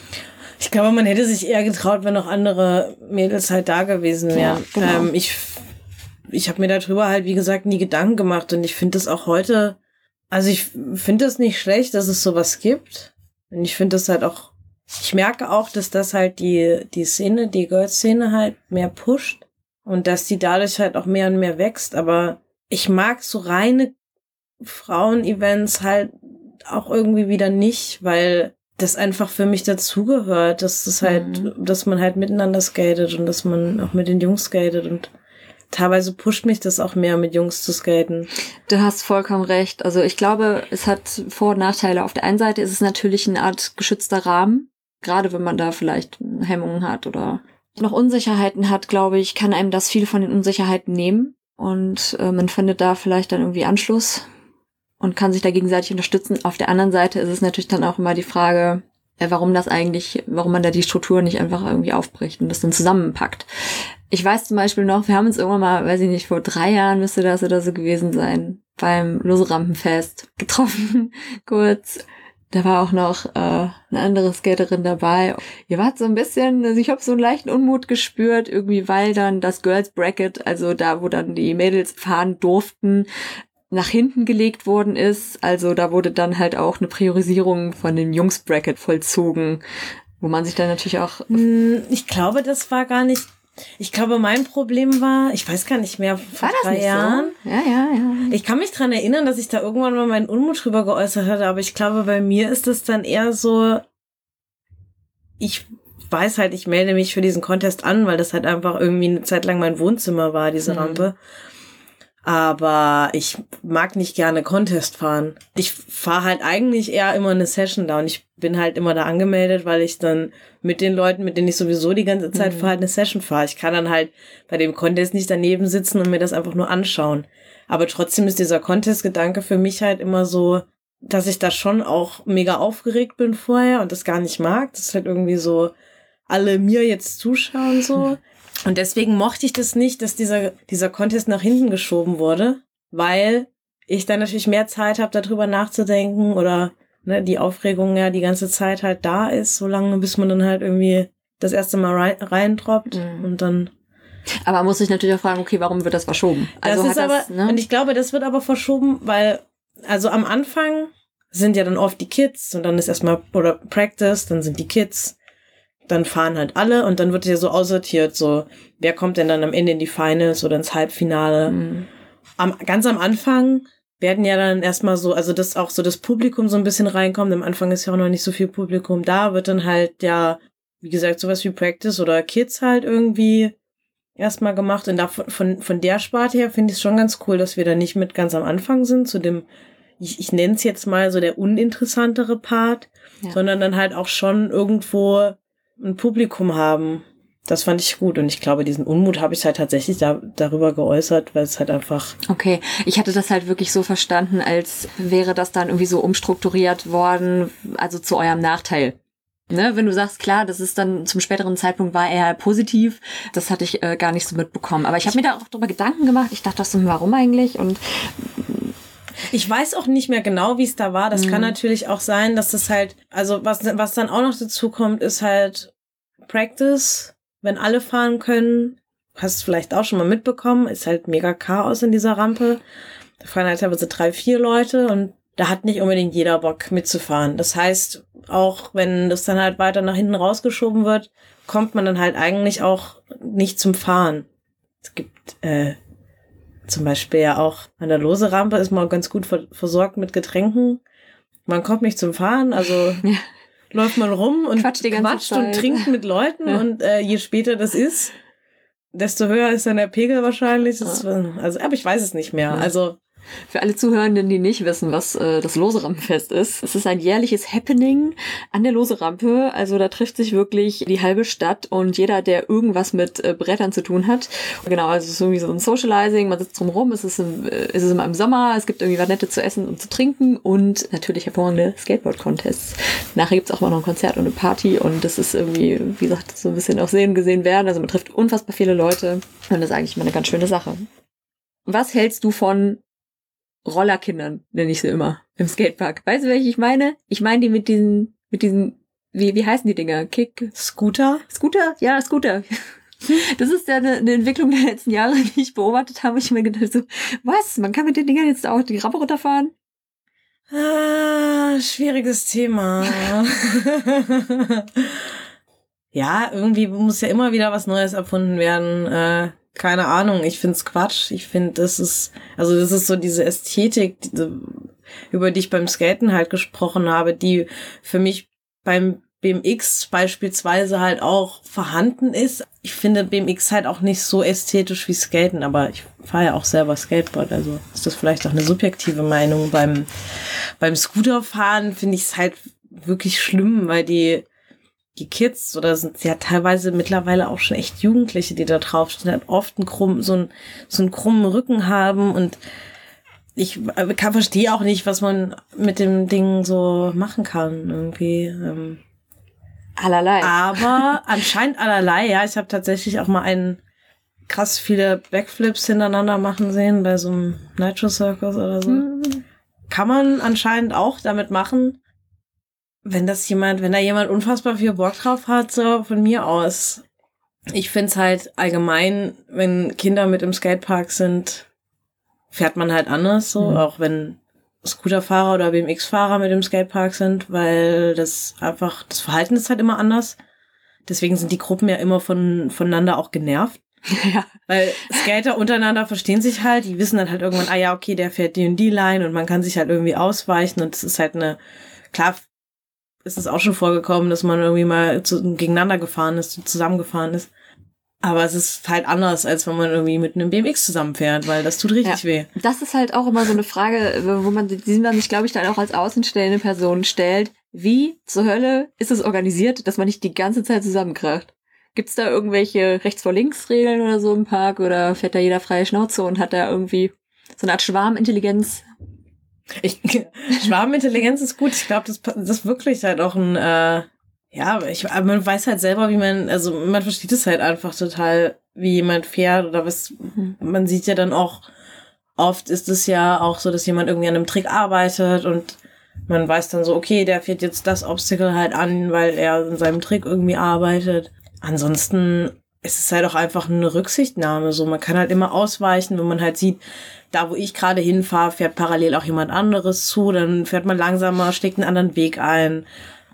ich glaube, man hätte sich eher getraut, wenn noch andere Mädels halt da gewesen wären. Ja, genau. ähm, ich ich habe mir darüber halt, wie gesagt, nie Gedanken gemacht und ich finde das auch heute, also ich finde das nicht schlecht, dass es sowas gibt. Und ich finde das halt auch, ich merke auch, dass das halt die, die Szene, die Girls-Szene halt mehr pusht. und dass die dadurch halt auch mehr und mehr wächst. Aber ich mag so reine Frauen-Events halt auch irgendwie wieder nicht, weil das einfach für mich dazugehört, dass das halt, mhm. dass man halt miteinander skatet und dass man auch mit den Jungs skatet und teilweise pusht mich das auch mehr, mit Jungs zu skaten. Du hast vollkommen recht. Also ich glaube, es hat Vor- und Nachteile. Auf der einen Seite ist es natürlich eine Art geschützter Rahmen, gerade wenn man da vielleicht Hemmungen hat oder noch Unsicherheiten hat, glaube ich, kann einem das viel von den Unsicherheiten nehmen. Und äh, man findet da vielleicht dann irgendwie Anschluss und kann sich da gegenseitig unterstützen. Auf der anderen Seite ist es natürlich dann auch immer die Frage, äh, warum das eigentlich, warum man da die Struktur nicht einfach irgendwie aufbricht und das dann zusammenpackt. Ich weiß zum Beispiel noch, wir haben uns irgendwann mal, weiß ich nicht, vor drei Jahren müsste das oder so gewesen sein, beim Lose-Rampenfest getroffen, kurz. Da war auch noch äh, eine andere Skaterin dabei. Ihr wart so ein bisschen, also ich habe so einen leichten Unmut gespürt, irgendwie, weil dann das Girls Bracket, also da, wo dann die Mädels fahren durften, nach hinten gelegt worden ist. Also da wurde dann halt auch eine Priorisierung von dem Jungs-Bracket vollzogen, wo man sich dann natürlich auch. Hm, ich glaube, das war gar nicht. Ich glaube, mein Problem war, ich weiß gar nicht mehr, vor war das drei Jahren. So? Ja, ja, ja. Ich kann mich dran erinnern, dass ich da irgendwann mal meinen Unmut drüber geäußert hatte, aber ich glaube, bei mir ist es dann eher so, ich weiß halt, ich melde mich für diesen Contest an, weil das halt einfach irgendwie eine Zeit lang mein Wohnzimmer war, diese mhm. Aber ich mag nicht gerne Contest fahren. Ich fahre halt eigentlich eher immer eine Session da und ich bin halt immer da angemeldet, weil ich dann mit den Leuten, mit denen ich sowieso die ganze Zeit mhm. fahre, halt eine Session fahre. Ich kann dann halt bei dem Contest nicht daneben sitzen und mir das einfach nur anschauen. Aber trotzdem ist dieser Contest-Gedanke für mich halt immer so, dass ich da schon auch mega aufgeregt bin vorher und das gar nicht mag. Das ist halt irgendwie so, alle mir jetzt zuschauen so. Und deswegen mochte ich das nicht, dass dieser, dieser Contest nach hinten geschoben wurde, weil ich dann natürlich mehr Zeit habe, darüber nachzudenken oder ne, die Aufregung ja die ganze Zeit halt da ist, so lange, bis man dann halt irgendwie das erste Mal rein, reindroppt mhm. und dann. Aber man muss sich natürlich auch fragen, okay, warum wird das verschoben? Also das ist aber, das, ne? und ich glaube, das wird aber verschoben, weil, also am Anfang sind ja dann oft die Kids und dann ist erstmal, oder Practice, dann sind die Kids, dann fahren halt alle und dann wird ja so aussortiert, so, wer kommt denn dann am Ende in die Finals oder ins Halbfinale. Mhm. Am, ganz am Anfang werden ja dann erstmal so, also dass auch so das Publikum so ein bisschen reinkommt. Am Anfang ist ja auch noch nicht so viel Publikum da, wird dann halt ja, wie gesagt, sowas wie Practice oder Kids halt irgendwie erstmal gemacht. Und da von, von, von der Sparte her finde ich es schon ganz cool, dass wir da nicht mit ganz am Anfang sind, zu dem, ich, ich nenne es jetzt mal so der uninteressantere Part, ja. sondern dann halt auch schon irgendwo ein Publikum haben. Das fand ich gut und ich glaube, diesen Unmut habe ich halt tatsächlich da, darüber geäußert, weil es halt einfach. Okay, ich hatte das halt wirklich so verstanden, als wäre das dann irgendwie so umstrukturiert worden, also zu eurem Nachteil. Ne, wenn du sagst, klar, das ist dann zum späteren Zeitpunkt war eher positiv, das hatte ich äh, gar nicht so mitbekommen. Aber ich habe mir da auch drüber Gedanken gemacht. Ich dachte, so, warum eigentlich? Und ich weiß auch nicht mehr genau, wie es da war. Das mhm. kann natürlich auch sein, dass das halt, also was, was dann auch noch dazu kommt, ist halt Practice, wenn alle fahren können. Hast du vielleicht auch schon mal mitbekommen, ist halt mega Chaos in dieser Rampe. Da fahren halt teilweise drei, vier Leute und da hat nicht unbedingt jeder Bock mitzufahren. Das heißt, auch wenn das dann halt weiter nach hinten rausgeschoben wird, kommt man dann halt eigentlich auch nicht zum Fahren. Es gibt äh, zum Beispiel ja auch an der lose Rampe ist man ganz gut versorgt mit Getränken. Man kommt nicht zum Fahren, also ja. läuft man rum und Quatsch quatscht und trinkt mit Leuten ja. und äh, je später das ist, desto höher ist dann der Pegel wahrscheinlich. Das, also, aber ich weiß es nicht mehr. Also für alle Zuhörenden, die nicht wissen, was äh, das Lose-Rampenfest ist. Es ist ein jährliches Happening an der Lose-Rampe. Also da trifft sich wirklich die halbe Stadt und jeder, der irgendwas mit äh, Brettern zu tun hat. Genau, also es ist irgendwie so ein Socializing, man sitzt drumherum, es ist, im, äh, es immer im Sommer, es gibt irgendwie was Nettes zu essen und zu trinken und natürlich hervorragende Skateboard-Contests. Nachher gibt's auch mal noch ein Konzert und eine Party und das ist irgendwie, wie gesagt, so ein bisschen auf Sehen gesehen werden. Also man trifft unfassbar viele Leute und das ist eigentlich immer eine ganz schöne Sache. Was hältst du von Rollerkindern, nenne ich sie immer, im Skatepark. Weißt du, welche ich meine? Ich meine die mit diesen, mit diesen, wie, wie heißen die Dinger? Kick? Scooter? Scooter? Ja, Scooter. Das ist ja eine, eine Entwicklung der letzten Jahre, die ich beobachtet habe. Ich mir gedacht so, was? Man kann mit den Dingern jetzt auch die Rampe runterfahren? Ah, schwieriges Thema. ja, irgendwie muss ja immer wieder was Neues erfunden werden. Äh, keine Ahnung, ich find's Quatsch. Ich find, das ist, also das ist so diese Ästhetik, diese, über die ich beim Skaten halt gesprochen habe, die für mich beim BMX beispielsweise halt auch vorhanden ist. Ich finde BMX halt auch nicht so ästhetisch wie Skaten, aber ich fahre ja auch selber Skateboard, also ist das vielleicht auch eine subjektive Meinung. Beim, beim Scooterfahren finde ich es halt wirklich schlimm, weil die, die Kids oder sind ja teilweise mittlerweile auch schon echt Jugendliche, die da draufstehen, halt oft einen krummen, so, einen, so einen krummen Rücken haben und ich kann verstehe auch nicht, was man mit dem Ding so machen kann irgendwie. Ähm. Allerlei. Aber anscheinend allerlei, ja. Ich habe tatsächlich auch mal einen krass viele Backflips hintereinander machen sehen bei so einem Nitro Circus oder so. Mhm. Kann man anscheinend auch damit machen. Wenn das jemand, wenn da jemand unfassbar viel Bock drauf hat, so von mir aus. Ich find's halt allgemein, wenn Kinder mit im Skatepark sind, fährt man halt anders so, mhm. auch wenn Scooterfahrer oder BMX-Fahrer mit im Skatepark sind, weil das einfach, das Verhalten ist halt immer anders. Deswegen sind die Gruppen ja immer von, voneinander auch genervt. Ja. Weil Skater untereinander verstehen sich halt, die wissen dann halt irgendwann, ah ja, okay, der fährt die und die Line und man kann sich halt irgendwie ausweichen und es ist halt eine, klar ist es auch schon vorgekommen, dass man irgendwie mal zu, gegeneinander gefahren ist, zusammengefahren ist. Aber es ist halt anders, als wenn man irgendwie mit einem BMX zusammenfährt, weil das tut richtig ja. weh. Das ist halt auch immer so eine Frage, wo man die man sich, glaube ich, dann auch als außenstellende Person stellt. Wie zur Hölle ist es organisiert, dass man nicht die ganze Zeit zusammenkracht? Gibt's da irgendwelche rechts vor links Regeln oder so im Park oder fährt da jeder freie Schnauze und hat da irgendwie so eine Art Schwarmintelligenz? Ich, Schwarmintelligenz ist gut. Ich glaube, das, das ist wirklich halt auch ein äh, ja, ich, man weiß halt selber, wie man, also man versteht es halt einfach total, wie jemand fährt oder was, mhm. man sieht ja dann auch, oft ist es ja auch so, dass jemand irgendwie an einem Trick arbeitet und man weiß dann so, okay, der fährt jetzt das Obstacle halt an, weil er in seinem Trick irgendwie arbeitet. Ansonsten ist es halt auch einfach eine Rücksichtnahme. So, man kann halt immer ausweichen, wenn man halt sieht, da wo ich gerade hinfahre, fährt parallel auch jemand anderes zu, dann fährt man langsamer, schlägt einen anderen Weg ein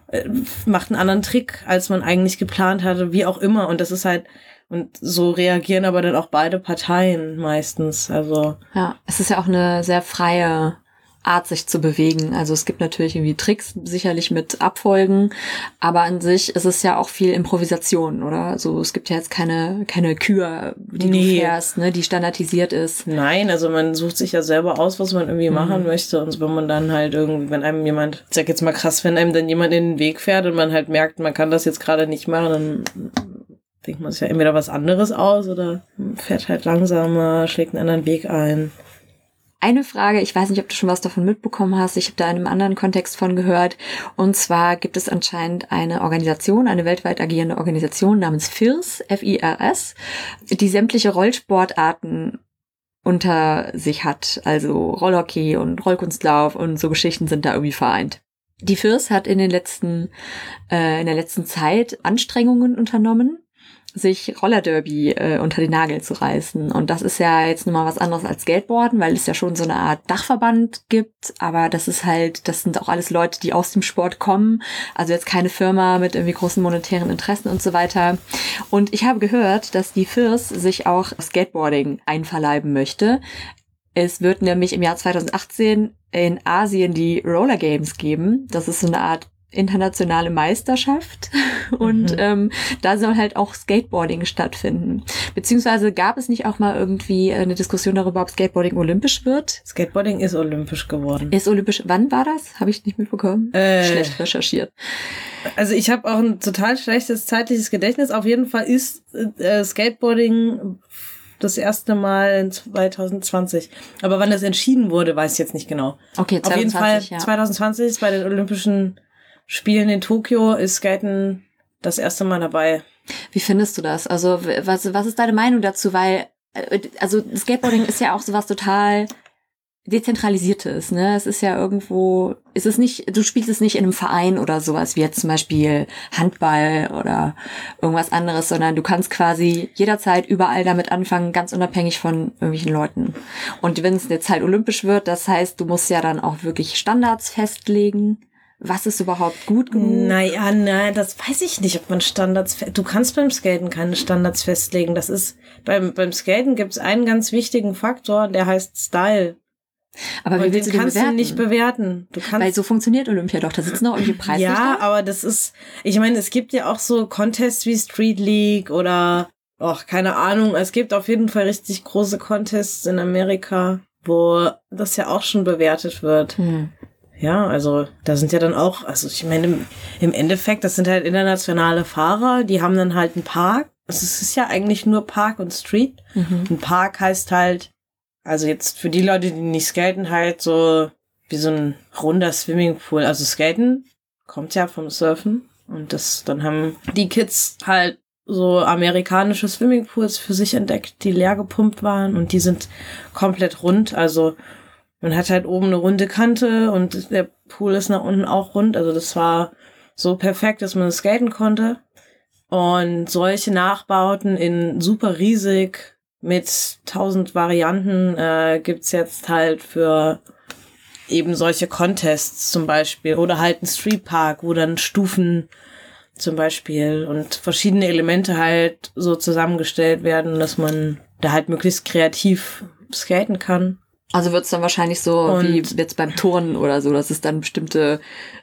äh, macht einen anderen Trick, als man eigentlich geplant hatte, wie auch immer. Und das ist halt, und so reagieren aber dann auch beide Parteien meistens. Also. Ja, es ist ja auch eine sehr freie Art, sich zu bewegen. Also es gibt natürlich irgendwie Tricks, sicherlich mit Abfolgen, aber an sich ist es ja auch viel Improvisation, oder? Also es gibt ja jetzt keine, keine Kür, die nee. du fährst, ne, die standardisiert ist. Nein, also man sucht sich ja selber aus, was man irgendwie mhm. machen möchte. Und wenn man dann halt irgendwie, wenn einem jemand, ich sag jetzt mal krass, wenn einem dann jemand in den Weg fährt und man halt merkt, man kann das jetzt gerade nicht machen, dann denkt man sich ja entweder was anderes aus oder fährt halt langsamer, schlägt einen anderen Weg ein. Eine Frage, ich weiß nicht, ob du schon was davon mitbekommen hast, ich habe da in einem anderen Kontext von gehört. Und zwar gibt es anscheinend eine Organisation, eine weltweit agierende Organisation namens FIRS, F-I-R-S, die sämtliche Rollsportarten unter sich hat. Also Rollhockey und Rollkunstlauf und so Geschichten sind da irgendwie vereint. Die FIRS hat in den letzten, äh, in der letzten Zeit Anstrengungen unternommen, sich Rollerderby äh, unter den Nagel zu reißen. Und das ist ja jetzt nun mal was anderes als Skateboarden, weil es ja schon so eine Art Dachverband gibt. Aber das ist halt, das sind auch alles Leute, die aus dem Sport kommen. Also jetzt keine Firma mit irgendwie großen monetären Interessen und so weiter. Und ich habe gehört, dass die FIRS sich auch Skateboarding einverleiben möchte. Es wird nämlich im Jahr 2018 in Asien die Roller Games geben. Das ist so eine Art internationale Meisterschaft und mhm. ähm, da soll halt auch Skateboarding stattfinden. Beziehungsweise gab es nicht auch mal irgendwie eine Diskussion darüber, ob Skateboarding olympisch wird? Skateboarding ist olympisch geworden. Ist olympisch. Wann war das? Habe ich nicht mitbekommen. Äh, Schlecht recherchiert. Also ich habe auch ein total schlechtes zeitliches Gedächtnis. Auf jeden Fall ist äh, Skateboarding das erste Mal in 2020. Aber wann das entschieden wurde, weiß ich jetzt nicht genau. Okay, 2020, Auf jeden Fall ja. 2020 ist bei den Olympischen Spielen in Tokio ist Skaten das erste Mal dabei. Wie findest du das? Also, was, was ist deine Meinung dazu? Weil, äh, also Skateboarding ist ja auch sowas total dezentralisiertes, ne? Es ist ja irgendwo, ist es nicht, du spielst es nicht in einem Verein oder sowas wie jetzt zum Beispiel Handball oder irgendwas anderes, sondern du kannst quasi jederzeit überall damit anfangen, ganz unabhängig von irgendwelchen Leuten. Und wenn es jetzt halt olympisch wird, das heißt, du musst ja dann auch wirklich Standards festlegen was ist überhaupt gut genug? Naja, nein, das weiß ich nicht, ob man Standards. Du kannst beim Skaten keine Standards festlegen. Das ist beim beim Skaten gibt es einen ganz wichtigen Faktor, der heißt Style. Aber wie willst den du kannst bewerten? du nicht bewerten. Du kannst Weil so funktioniert Olympia doch. Da sitzen auch irgendwie Preisrichter. Ja, aber das ist, ich meine, es gibt ja auch so Contests wie Street League oder, ach, keine Ahnung, es gibt auf jeden Fall richtig große Contests in Amerika, wo das ja auch schon bewertet wird. Hm. Ja, also da sind ja dann auch, also ich meine, im, im Endeffekt, das sind halt internationale Fahrer, die haben dann halt einen Park. Also es ist ja eigentlich nur Park und Street. Mhm. Ein Park heißt halt, also jetzt für die Leute, die nicht skaten, halt so wie so ein runder Swimmingpool. Also Skaten kommt ja vom Surfen. Und das, dann haben die Kids halt so amerikanische Swimmingpools für sich entdeckt, die leer gepumpt waren und die sind komplett rund. Also man hat halt oben eine runde Kante und der Pool ist nach unten auch rund. Also das war so perfekt, dass man skaten konnte. Und solche Nachbauten in super riesig mit tausend Varianten äh, gibt's jetzt halt für eben solche Contests zum Beispiel oder halt ein Streetpark, wo dann Stufen zum Beispiel und verschiedene Elemente halt so zusammengestellt werden, dass man da halt möglichst kreativ skaten kann. Also wird's dann wahrscheinlich so Und- wie jetzt beim Turnen oder so, dass es dann bestimmte,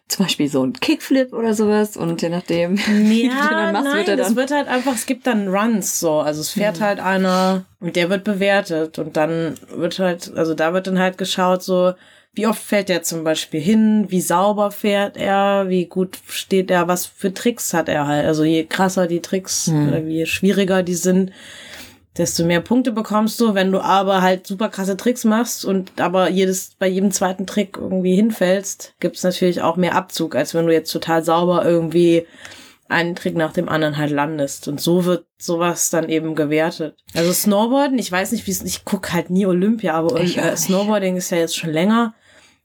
zum Beispiel so ein Kickflip oder sowas und je nachdem, wie du dann machst, nein, wird er das dann. wird halt einfach, es gibt dann Runs so, also es fährt halt einer und der wird bewertet und dann wird halt, also da wird dann halt geschaut so, wie oft fährt er zum Beispiel hin, wie sauber fährt er, wie gut steht er, was für Tricks hat er halt, also je krasser die Tricks Hm. oder je schwieriger die sind, desto mehr Punkte bekommst du, wenn du aber halt super krasse Tricks machst und aber jedes, bei jedem zweiten Trick irgendwie hinfällst, gibt's natürlich auch mehr Abzug, als wenn du jetzt total sauber irgendwie einen Trick nach dem anderen halt landest. Und so wird sowas dann eben gewertet. Also Snowboarden, ich weiß nicht, wie es, ich guck halt nie Olympia, aber Ich äh. Snowboarding ist ja jetzt schon länger.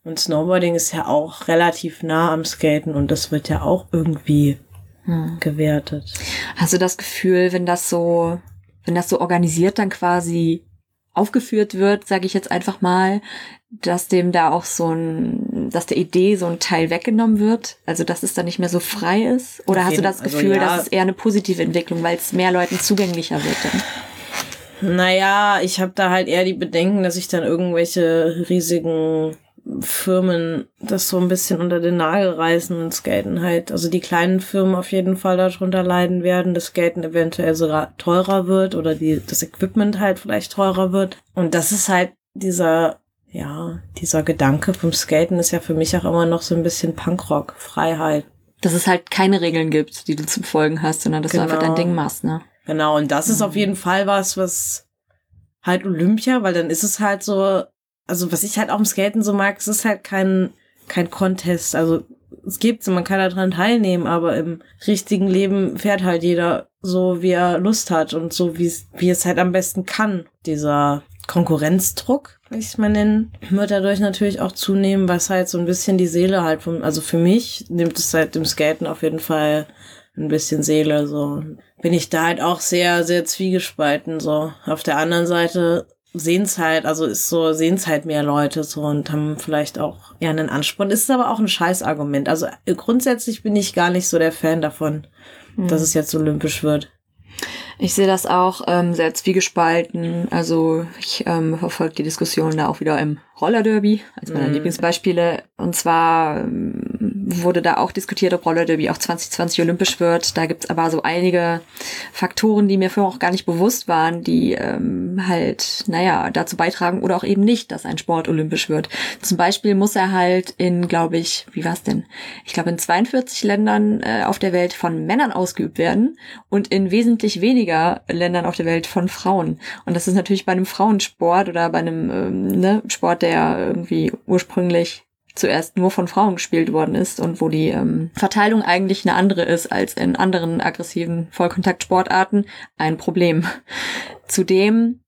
Und Snowboarding ist ja auch relativ nah am Skaten und das wird ja auch irgendwie Hm. gewertet. Hast du das Gefühl, wenn das so, wenn das so organisiert dann quasi aufgeführt wird, sage ich jetzt einfach mal, dass dem da auch so ein, dass der Idee so ein Teil weggenommen wird, also dass es dann nicht mehr so frei ist? Oder Auf hast du das also Gefühl, ja. dass es eher eine positive Entwicklung, weil es mehr Leuten zugänglicher wird? Dann? Naja, ich habe da halt eher die Bedenken, dass sich dann irgendwelche riesigen Firmen das so ein bisschen unter den Nagel reißen und Skaten halt, also die kleinen Firmen auf jeden Fall darunter leiden werden, dass Skaten eventuell sogar teurer wird oder die, das Equipment halt vielleicht teurer wird. Und das ist halt dieser, ja, dieser Gedanke vom Skaten ist ja für mich auch immer noch so ein bisschen Punkrock, Freiheit. Dass es halt keine Regeln gibt, die du zu befolgen hast, sondern dass du einfach Genau. dein Ding machst, ne? Genau, und das ist auf jeden Fall was, was halt Olympia, weil dann ist es halt so, also was ich halt auch im Skaten so mag, es ist halt kein, kein Contest. Also es gibt's und man kann daran teilnehmen, aber im richtigen Leben fährt halt jeder so, wie er Lust hat und so, wie es, wie es halt am besten kann. Dieser Konkurrenzdruck, will ich es mal nennen, wird dadurch natürlich auch zunehmen, was halt so ein bisschen die Seele halt vom, also für mich nimmt es seit dem Skaten auf jeden Fall ein bisschen Seele, so. Bin ich da halt auch sehr, sehr zwiegespalten, so. Auf der anderen Seite sehen's halt, also ist so, sehen's halt mehr Leute so und haben vielleicht auch eher einen Ansporn. Ist aber auch ein Scheißargument. Also äh, grundsätzlich bin ich gar nicht so der Fan davon, dass es jetzt olympisch wird. Ich sehe das auch ähm, sehr zwiegespalten. Also ich ähm, verfolge die Diskussion da auch wieder im Rollerderby als meiner Mhm. Lieblingsbeispiele. Und zwar ähm, wurde da auch diskutiert, ob Rollerderby auch 2020 olympisch wird. Da gibt's aber so einige Faktoren, die mir vorher auch gar nicht bewusst waren, die ähm, halt, naja, dazu beitragen oder auch eben nicht, dass ein Sport olympisch wird. Zum Beispiel muss er halt in, glaube ich, wie war's denn? Ich glaube in 42 Ländern äh, auf der Welt von Männern ausgeübt werden und in wesentlich weniger Ländern auf der Welt von Frauen. Und das ist natürlich bei einem Frauensport oder bei einem ähm, ne, Sport, der irgendwie ursprünglich zuerst nur von Frauen gespielt worden ist und wo die ähm, Verteilung eigentlich eine andere ist als in anderen aggressiven Vollkontaktsportarten, ein Problem. Zudem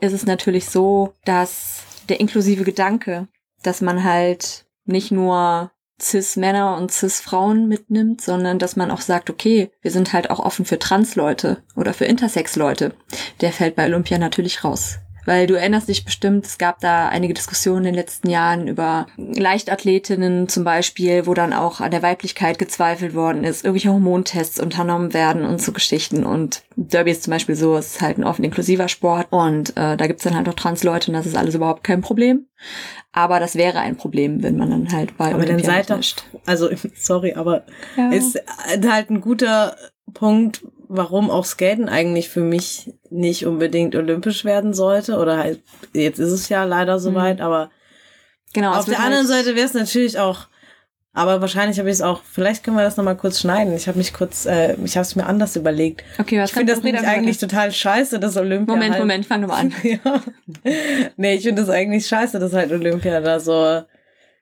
ist es natürlich so, dass der inklusive Gedanke, dass man halt nicht nur Cis-Männer und Cis-Frauen mitnimmt, sondern dass man auch sagt, okay, wir sind halt auch offen für Trans-Leute oder für Intersex-Leute. Der fällt bei Olympia natürlich raus. Weil du erinnerst dich bestimmt, es gab da einige Diskussionen in den letzten Jahren über Leichtathletinnen zum Beispiel, wo dann auch an der Weiblichkeit gezweifelt worden ist, irgendwelche Hormontests unternommen werden und so Geschichten. Und Derby ist zum Beispiel so, es ist halt ein offen inklusiver Sport und äh, da gibt's dann halt auch Trans-Leute und das ist alles überhaupt kein Problem. Aber das wäre ein Problem, wenn man dann halt bei Aber dann Olympia seid doch, mischt. also sorry, aber Ja. ist halt ein guter Punkt, warum auch Skaten eigentlich für mich nicht unbedingt olympisch werden sollte. Oder halt, jetzt ist es ja leider soweit, aber Genau, auf der anderen halt, Seite wäre es natürlich auch, aber wahrscheinlich habe ich es auch, vielleicht können wir das nochmal kurz schneiden. Ich habe mich kurz, äh, ich habe es mir anders überlegt. Okay, was Ich finde das nämlich eigentlich total scheiße, dass Olympia Moment, halt, Moment, fang nochmal an. ja. Nee, ich finde das eigentlich scheiße, dass halt Olympia da so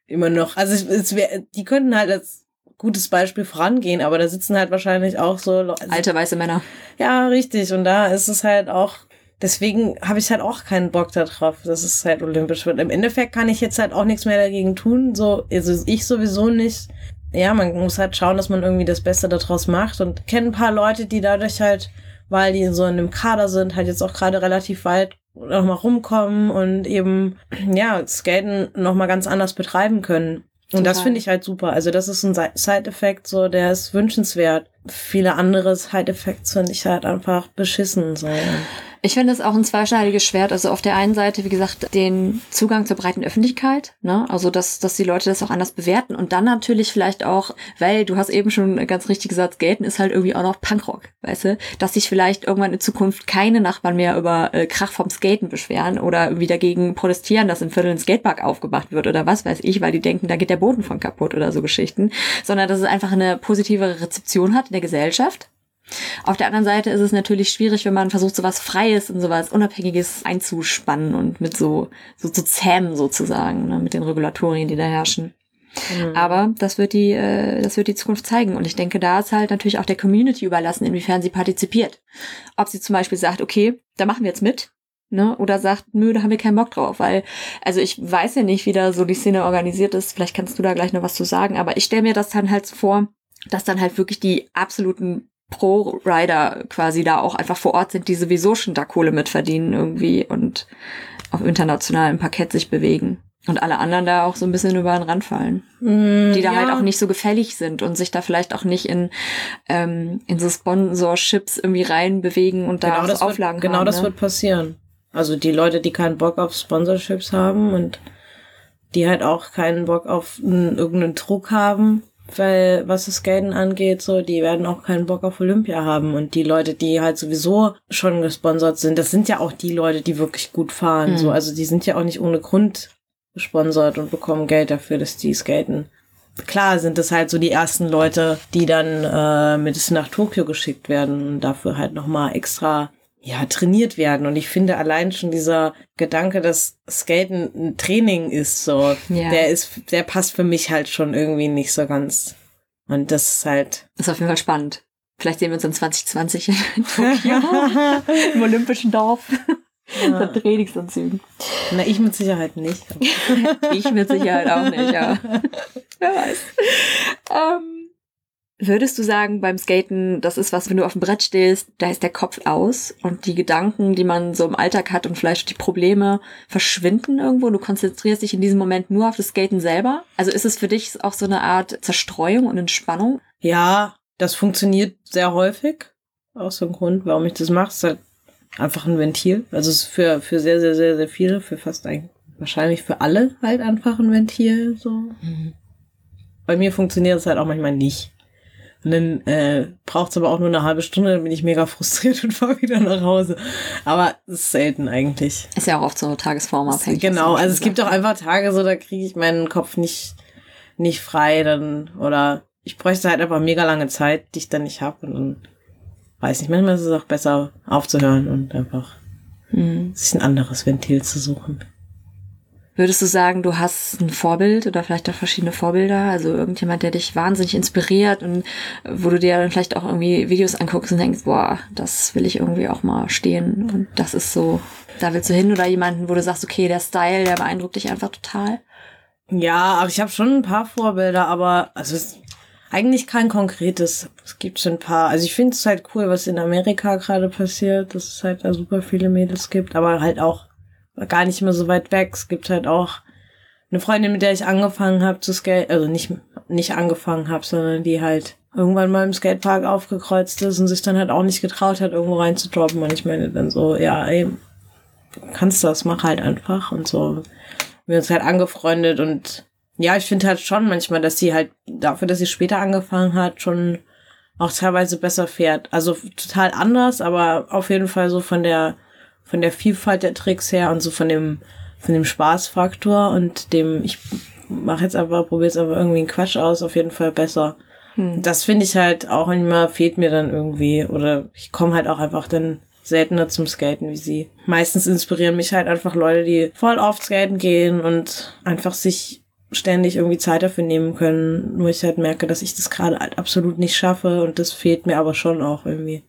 immer noch. Also es, es wär, die könnten halt als gutes Beispiel vorangehen, aber da sitzen halt wahrscheinlich auch so Leute. Alte weiße Männer. Ja, richtig. Und da ist es halt auch. Deswegen habe ich halt auch keinen Bock darauf, dass es halt olympisch wird. Im Endeffekt kann ich jetzt halt auch nichts mehr dagegen tun. So, also ich sowieso nicht. Ja, man muss halt schauen, dass man irgendwie das Beste daraus macht und kenne ein paar Leute, die dadurch halt, weil die so in einem Kader sind, halt jetzt auch gerade relativ weit nochmal rumkommen und eben, ja, Skaten nochmal ganz anders betreiben können. Und das finde ich halt super. Also das ist ein Si- Side-Effekt, so, der ist wünschenswert. Viele andere Side-Effects finde ich halt einfach beschissen, so. Ich finde es auch ein zweischneidiges Schwert. Also auf der einen Seite, wie gesagt, den Zugang zur breiten Öffentlichkeit, ne? Also dass, dass die Leute das auch anders bewerten. Und dann natürlich vielleicht auch, weil du hast eben schon ganz richtig gesagt, Skaten ist halt irgendwie auch noch Punkrock, weißt du? Dass sich vielleicht irgendwann in Zukunft keine Nachbarn mehr über äh, Krach vom Skaten beschweren oder irgendwie dagegen protestieren, dass im Viertel ein Skatepark aufgemacht wird oder was weiß ich, weil die denken, da geht der Boden von kaputt oder so Geschichten. Sondern dass es einfach eine positivere Rezeption hat in der Gesellschaft. Auf der anderen Seite ist es natürlich schwierig, wenn man versucht, sowas Freies und sowas Unabhängiges einzuspannen und mit so, so zu zähmen sozusagen, ne, mit den Regulatorien, die da herrschen. Mhm. Aber das wird die, äh, das wird die Zukunft zeigen. Und ich denke, da ist halt natürlich auch der Community überlassen, inwiefern sie partizipiert. Ob sie zum Beispiel sagt, okay, da machen wir jetzt mit. Ne? Oder sagt, nö, da haben wir keinen Bock drauf, weil, also ich weiß ja nicht, wie da so die Szene organisiert ist, vielleicht kannst du da gleich noch was zu sagen, aber ich stelle mir das dann halt so vor, dass dann halt wirklich die absoluten Pro-Rider quasi da auch einfach vor Ort sind, die sowieso schon da Kohle mitverdienen irgendwie und auf internationalem Parkett sich bewegen. Und alle anderen da auch so ein bisschen über den Rand fallen. Die da ja. halt auch nicht so gefällig sind und sich da vielleicht auch nicht in, ähm, in so Sponsorships irgendwie reinbewegen und da genau das Auflagen wird, genau haben. das ne? wird passieren. Also die Leute, die keinen Bock auf Sponsorships haben und die halt auch keinen Bock auf n- irgendeinen Druck haben, weil was das Skaten angeht, so, die werden auch keinen Bock auf Olympia haben. Und die Leute, die halt sowieso schon gesponsert sind, das sind ja auch die Leute, die wirklich gut fahren. Hm. So, also die sind ja auch nicht ohne Grund gesponsert und bekommen Geld dafür, dass die skaten. Klar sind das halt so die ersten Leute, die dann äh, mit nach Tokio geschickt werden und dafür halt nochmal extra ja, trainiert werden. Und ich finde allein schon dieser Gedanke, dass Skaten ein Training ist, so, Ja. der ist, der passt für mich halt schon irgendwie nicht so Und das ist halt. Ist auf jeden Fall spannend. Vielleicht sehen wir uns in 2020 in Tokio im Olympischen Dorf. Ja. Mit Trainingsanzügen. Na, ich mit Sicherheit nicht. Ich mit Sicherheit auch nicht, ja. Wer weiß. Ähm, würdest du sagen, beim Skaten, das ist was, wenn du auf dem Brett stehst, da ist der Kopf aus und die Gedanken, die man so im Alltag hat und vielleicht die Probleme verschwinden irgendwo. Du konzentrierst dich in diesem Moment nur auf das Skaten selber. Also ist es für dich auch so eine Art Zerstreuung und Entspannung? Ja, das funktioniert sehr häufig. Auch so ein Grund, warum ich das mache. Ist halt einfach ein Ventil. Also es ist für, für sehr, sehr, sehr, sehr viele, für fast eigentlich, wahrscheinlich für alle halt einfach ein Ventil. So. Bei mir funktioniert es halt auch manchmal nicht. Und dann äh, braucht es aber auch nur eine halbe Stunde, dann bin ich mega frustriert und fahre wieder nach Hause. Aber ist selten eigentlich. Ist ja auch oft so tagesformabhängig. Genau, also es gibt auch einfach Tage, so da kriege ich meinen Kopf nicht, nicht frei, dann, oder ich bräuchte halt einfach mega lange Zeit, die ich dann nicht habe und dann weiß nicht, manchmal ist es auch besser aufzuhören und einfach Hm. sich ein anderes Ventil zu suchen. Würdest du sagen, du hast ein Vorbild oder vielleicht auch verschiedene Vorbilder? Also irgendjemand, der dich wahnsinnig inspiriert und wo du dir dann vielleicht auch irgendwie Videos anguckst und denkst, boah, das will ich irgendwie auch mal stehen und das ist so, da willst du hin oder jemanden, wo du sagst, okay, der Style, der beeindruckt dich einfach total? Ja, aber ich habe schon ein paar Vorbilder, aber also es ist eigentlich kein konkretes. Es gibt schon ein paar. Also ich finde es halt cool, was in Amerika gerade passiert, dass es halt da super viele Mädels gibt, aber halt auch gar nicht mehr so weit weg. Es gibt halt auch eine Freundin, mit der ich angefangen habe zu skaten, also nicht, nicht angefangen habe, sondern die halt irgendwann mal im Skatepark aufgekreuzt ist und sich dann halt auch nicht getraut hat, irgendwo reinzudroppen. Und ich meine dann so, ja, ey, kannst das, mach halt einfach und so. Wir uns halt angefreundet und ja, ich finde halt schon manchmal, dass sie halt dafür, dass sie später angefangen hat, schon auch teilweise besser fährt. Also total anders, aber auf jeden Fall so von der von der Vielfalt der Tricks her und so von dem von dem Spaßfaktor und dem ich mache jetzt aber probiere jetzt aber irgendwie einen Quatsch aus, auf jeden Fall besser. Hm. Das finde ich halt auch immer fehlt mir dann irgendwie oder ich komme halt auch einfach dann seltener zum Skaten wie sie. Meistens inspirieren mich halt einfach Leute, die voll oft skaten gehen und einfach sich ständig irgendwie Zeit dafür nehmen können. Nur ich halt merke, dass ich das gerade halt absolut nicht schaffe und das fehlt mir aber schon auch irgendwie.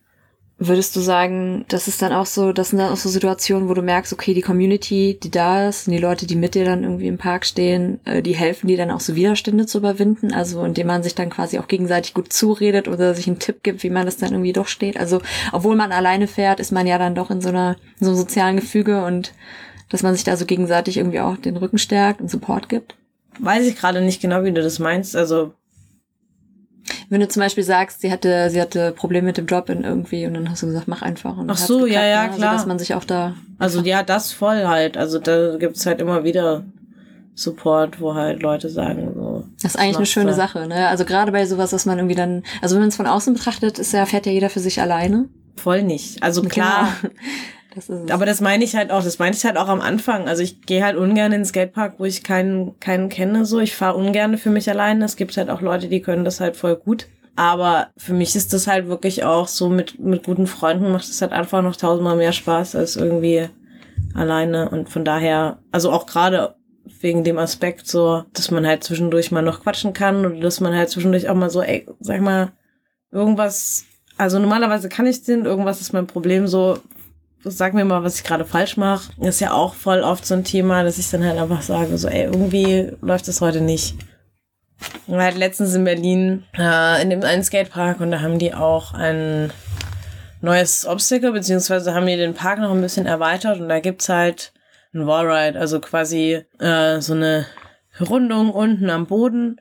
Würdest du sagen, das ist dann auch so, das sind dann auch so Situationen, wo du merkst, okay, die Community, die da ist und die Leute, die mit dir dann irgendwie im Park stehen, äh, die helfen dir dann auch so Widerstände zu überwinden, also indem man sich dann quasi auch gegenseitig gut zuredet oder sich einen Tipp gibt, wie man das dann irgendwie durchsteht. Also obwohl man alleine fährt, ist man ja dann doch in so einer in so einem sozialen Gefüge und dass man sich da so gegenseitig irgendwie auch den Rücken stärkt und Support gibt. Weiß ich gerade nicht genau, wie du das meinst. Also wenn du zum Beispiel sagst, sie hatte, sie hatte Probleme mit dem Job in irgendwie und dann hast du gesagt, mach einfach. Und Ach so, geklappt, ja, ja, ne? klar. Also, dass man sich auch da. Also ja, das voll halt. Also da gibt's halt immer wieder Support, wo halt Leute sagen so. Das ist eigentlich eine schöne da. Sache, ne? Also gerade bei sowas, was man irgendwie dann, also wenn man es von außen betrachtet, ist ja fährt ja jeder für sich alleine. Voll nicht. Also klar. Genau. Das. Aber das meine ich halt auch, das meine ich halt auch am Anfang. Also ich gehe halt ungern in den Skatepark, wo ich keinen, keinen kenne, so. Ich fahre ungern für mich alleine. Es gibt halt auch Leute, die können das halt voll gut. Aber für mich ist das halt wirklich auch so mit, mit guten Freunden macht es halt einfach noch tausendmal mehr Spaß als irgendwie alleine. Und von daher, also auch gerade wegen dem Aspekt so, dass man halt zwischendurch mal noch quatschen kann oder dass man halt zwischendurch auch mal so, ey, sag mal, irgendwas, also normalerweise kann ich den, irgendwas ist mein Problem so, sag mir mal, was ich gerade falsch mache. Ist ja auch voll oft so ein Thema, dass ich dann halt einfach sage, so, ey, irgendwie läuft das heute nicht. Und halt letztens in Berlin äh, in dem einen Skatepark und da haben die auch ein neues Obstacle, beziehungsweise haben die den Park noch ein bisschen erweitert und da gibt's halt ein Wallride, also quasi äh, so eine Rundung unten am Boden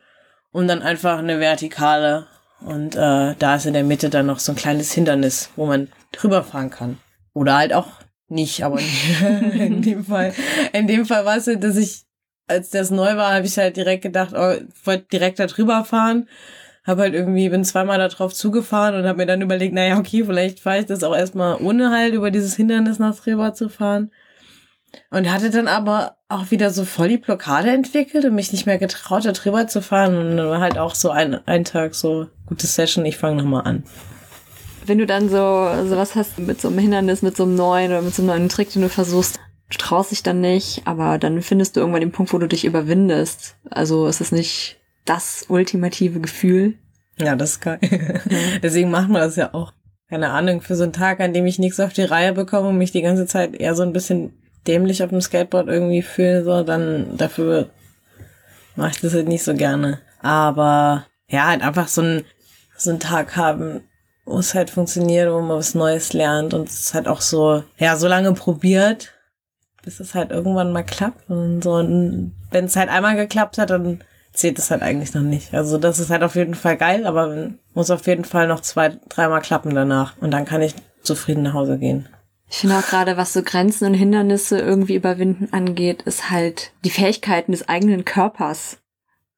und dann einfach eine Vertikale. Und äh, da ist in der Mitte dann noch so ein kleines Hindernis, wo man drüber fahren kann. Oder halt auch nicht, aber in dem Fall, in dem Fall war es so, dass ich, als das neu war, habe ich halt direkt gedacht, oh, ich wollte direkt da drüber fahren. Hab halt irgendwie, bin zweimal da drauf zugefahren und habe mir dann überlegt, naja, okay, vielleicht fahre ich das auch erstmal ohne halt über dieses Hindernis nach drüber zu fahren. Und hatte dann aber auch wieder so voll die Blockade entwickelt und mich nicht mehr getraut, da drüber zu fahren. Und dann war halt auch so ein, ein Tag so, gute Session, ich fange nochmal an. Wenn du dann so sowas hast mit so einem Hindernis, mit so einem neuen oder mit so einem neuen Trick, den du versuchst, traust dich dann nicht, aber dann findest du irgendwann den Punkt, wo du dich überwindest. Also ist es nicht das ultimative Gefühl. Ja, das ist geil. Deswegen machen wir das ja auch. Keine Ahnung, für so einen Tag, an dem ich nichts auf die Reihe bekomme und mich die ganze Zeit eher so ein bisschen dämlich auf dem Skateboard irgendwie fühle, so, dann dafür mache ich das halt nicht so gerne. Aber ja, halt einfach so ein so einen Tag haben, wo es halt funktioniert, wo man was Neues lernt und es halt auch so, ja, so lange probiert, bis es halt irgendwann mal klappt. Und so, wenn es halt einmal geklappt hat, dann zählt es halt eigentlich noch nicht. Also das ist halt auf jeden Fall geil, aber muss auf jeden Fall noch zwei, dreimal klappen danach. Und dann kann ich zufrieden nach Hause gehen. Ich finde auch gerade, was so Grenzen und Hindernisse irgendwie überwinden angeht, ist halt die Fähigkeiten des eigenen Körpers.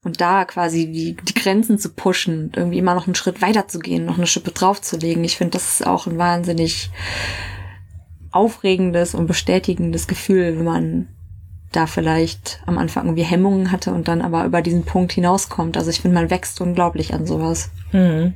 Und da quasi die, die Grenzen zu pushen, und irgendwie immer noch einen Schritt weiter zu gehen, noch eine Schippe draufzulegen. Ich finde, das ist auch ein wahnsinnig aufregendes und bestätigendes Gefühl, wenn man da vielleicht am Anfang irgendwie Hemmungen hatte und dann aber über diesen Punkt hinauskommt. Also ich finde, man wächst unglaublich an sowas. Mhm.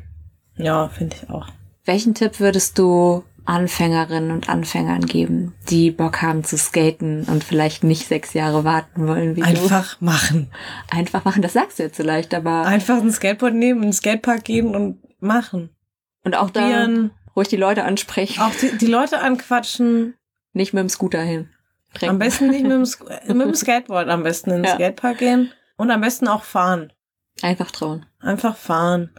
Ja, finde ich auch. Welchen Tipp würdest du Anfängerinnen und Anfängern geben, die Bock haben zu skaten und vielleicht nicht sechs Jahre warten wollen? Wie Einfach du? machen. Einfach machen, das sagst du jetzt so leicht, aber... Einfach ein Skateboard nehmen, in den Skatepark gehen und machen. Und auch Probieren. da ruhig die Leute ansprechen. Auch die, die Leute anquatschen. Nicht mit dem Scooter hin. Trinken. Am besten nicht mit dem, Sk mit dem Skateboard am besten in den Ja. Skatepark gehen. Und am besten auch fahren. Einfach trauen. Einfach fahren.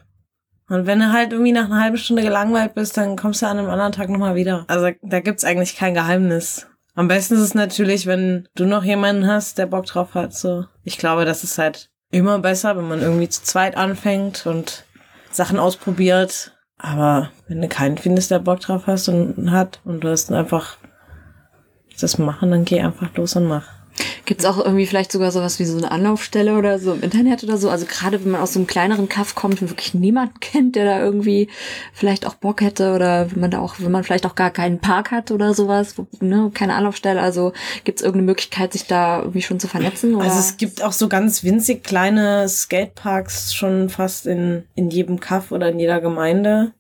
Und wenn du halt irgendwie nach einer halben Stunde gelangweilt bist, dann kommst du an einem anderen Tag nochmal wieder. Also da gibt's eigentlich kein Geheimnis. Am besten ist es natürlich, wenn du noch jemanden hast, der Bock drauf hat. So, ich glaube, das ist halt immer besser, wenn man irgendwie zu zweit anfängt und Sachen ausprobiert. Aber wenn du keinen findest, der Bock drauf hast und hat und du hast einfach das machen, dann geh einfach los und mach. Gibt es auch irgendwie vielleicht sogar sowas wie so eine Anlaufstelle oder so im Internet oder so? Also gerade wenn man aus so einem kleineren Kaff kommt und wirklich niemanden kennt, der da irgendwie vielleicht auch Bock hätte oder wenn man da auch, wenn man vielleicht auch gar keinen Park hat oder sowas, wo, ne, keine Anlaufstelle. Also gibt es irgendeine Möglichkeit, sich da irgendwie schon zu vernetzen? Oder? Also es gibt auch so ganz winzig kleine Skateparks schon fast in, in jedem Kaff oder in jeder Gemeinde.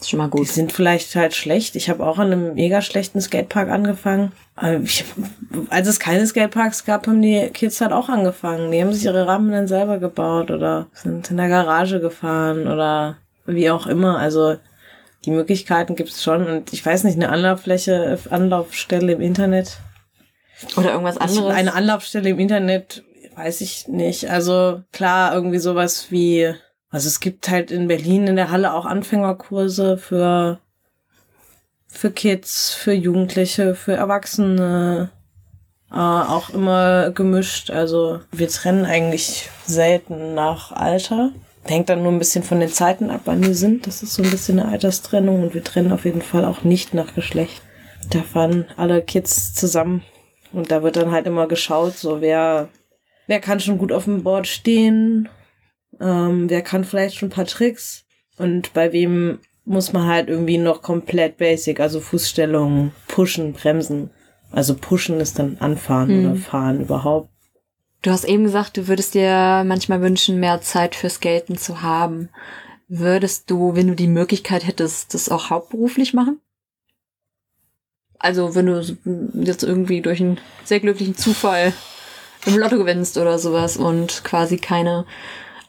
Ist schon mal gut. Die sind vielleicht halt schlecht. Ich habe auch an einem mega schlechten Skatepark angefangen. Ich, als es keine Skateparks gab, haben die Kids halt auch angefangen. Die haben sich ihre Rampen dann selber gebaut oder sind in der Garage gefahren oder wie auch immer. Also die Möglichkeiten gibt es schon. Und ich weiß nicht, eine Anlauffläche, Anlaufstelle im Internet. Oder irgendwas anderes. Eine Anlaufstelle im Internet, weiß ich nicht. Also klar, irgendwie sowas wie also es gibt halt in Berlin in der Halle auch Anfängerkurse für, für Kids, für Jugendliche, für Erwachsene, äh, auch immer gemischt. Also wir trennen eigentlich selten nach Alter. Hängt dann nur ein bisschen von den Zeiten ab, wann wir sind. Das ist so ein bisschen eine Alterstrennung und wir trennen auf jeden Fall auch nicht nach Geschlecht. Da fahren alle Kids zusammen und da wird dann halt immer geschaut, so wer, wer kann schon gut auf dem Board stehen ähm, wer kann vielleicht schon ein paar Tricks und bei wem muss man halt irgendwie noch komplett basic, also Fußstellung, pushen, bremsen. Also pushen ist dann anfahren hm. oder fahren überhaupt. Du hast eben gesagt, du würdest dir manchmal wünschen, mehr Zeit für Skaten zu haben. Würdest du, wenn du die Möglichkeit hättest, das auch hauptberuflich machen? Also wenn du jetzt irgendwie durch einen sehr glücklichen Zufall im Lotto gewinnst oder sowas und quasi keine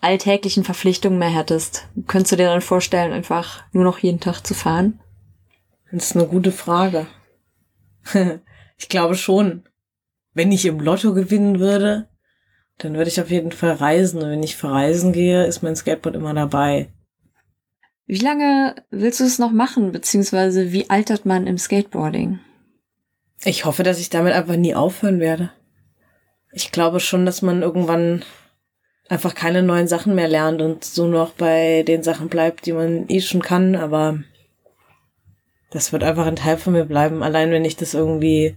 alltäglichen Verpflichtungen mehr hättest, könntest du dir dann vorstellen, einfach nur noch jeden Tag zu fahren? Das ist eine gute Frage. ich glaube schon. Wenn ich im Lotto gewinnen würde, dann würde ich auf jeden Fall reisen. Und wenn ich verreisen gehe, ist mein Skateboard immer dabei. Wie lange willst du es noch machen, beziehungsweise wie altert man im Skateboarding? Ich hoffe, dass ich damit einfach nie aufhören werde. Ich glaube schon, dass man irgendwann einfach keine neuen Sachen mehr lernt und so noch bei den Sachen bleibt, die man eh schon kann, aber das wird einfach ein Teil von mir bleiben. Allein wenn ich das irgendwie,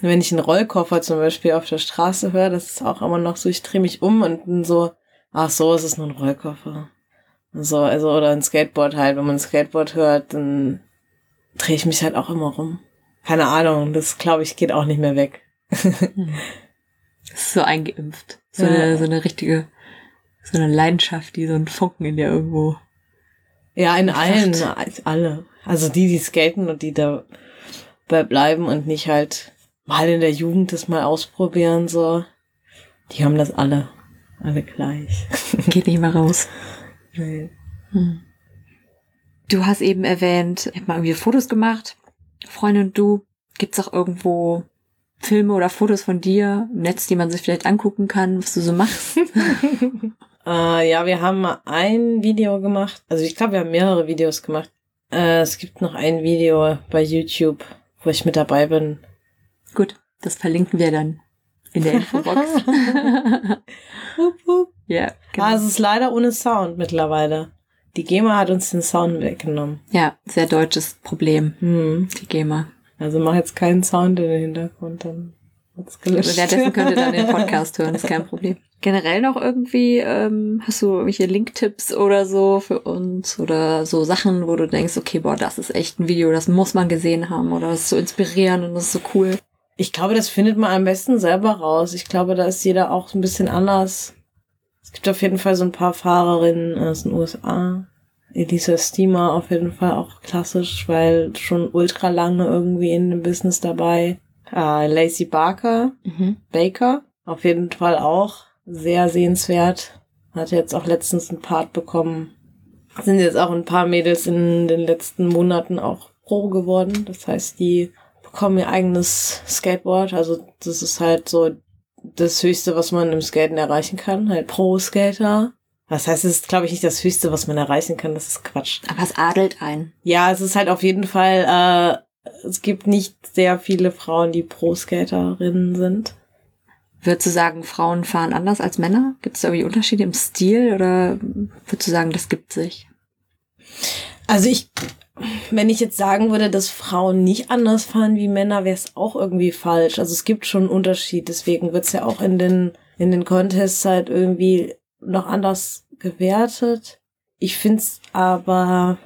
wenn ich einen Rollkoffer zum Beispiel auf der Straße höre, das ist auch immer noch so, ich drehe mich um und so, ach so, es ist nur ein Rollkoffer. So, also, oder ein Skateboard halt. Wenn man ein Skateboard hört, dann drehe ich mich halt auch immer rum. Keine Ahnung, das glaube ich geht auch nicht mehr weg. das ist so eingeimpft. So, ja. eine, so eine richtige so eine Leidenschaft, die so ein Funken in dir irgendwo. Ja, in allen, alle. Also die, die skaten und die da bleiben und nicht halt mal in der Jugend das mal ausprobieren, so. Die haben das alle. Alle gleich. Geht nicht mal raus. Nee. Hm. Du hast eben erwähnt, ich habe mal irgendwie Fotos gemacht. Freundin und du. Gibt's auch irgendwo Filme oder Fotos von dir im Netz, die man sich vielleicht angucken kann, was du so machst? Äh, ja, wir haben ein Video gemacht. Also ich glaube, wir haben mehrere Videos gemacht. Äh, es gibt noch ein Video bei YouTube, wo ich mit dabei bin. Gut, das verlinken wir dann in der Infobox. ja, genau. Ah, es ist leider ohne Sound mittlerweile. Die GEMA hat uns den Sound weggenommen. Ja, sehr deutsches Problem. Hm. Die GEMA. Also mach jetzt keinen Sound in den Hintergrund, dann. Währenddessen könnt ihr dann den Podcast hören, ist kein Problem generell noch irgendwie, ähm, hast du irgendwelche Link-Tipps oder so für uns oder so Sachen, wo du denkst, okay, boah, das ist echt ein Video, das muss man gesehen haben oder das ist so inspirierend und das ist so cool. Ich glaube, das findet man am besten selber raus. Ich glaube, da ist jeder auch ein bisschen anders. Es gibt auf jeden Fall so ein paar Fahrerinnen aus den USA. Elisa Steamer auf jeden Fall auch klassisch, weil schon ultra lange irgendwie in dem Business dabei. Uh, Lacey Barker, mhm. Baker, auf jeden Fall auch sehr sehenswert. Hat jetzt auch letztens ein Part bekommen. Sind jetzt auch ein paar Mädels in den letzten Monaten auch Pro geworden. Das heißt, die bekommen ihr eigenes Skateboard. Also das ist halt so das Höchste, was man im Skaten erreichen kann. Halt Pro-Skater. Das heißt, es ist, glaube ich, nicht das Höchste, was man erreichen kann. Das ist Quatsch. Aber es adelt ein. Ja, es ist halt auf jeden Fall äh, es gibt nicht sehr viele Frauen, die Pro-Skaterinnen sind. Würdest du sagen, Frauen fahren anders als Männer? Gibt es irgendwie Unterschiede im Stil oder würdest du sagen, das gibt sich? Also ich, wenn ich jetzt sagen würde, dass Frauen nicht anders fahren wie Männer, wäre es auch irgendwie falsch. Also es gibt schon einen Unterschied. Deswegen wird es ja auch in den, in den Contests halt irgendwie noch anders gewertet. Ich finde es aber,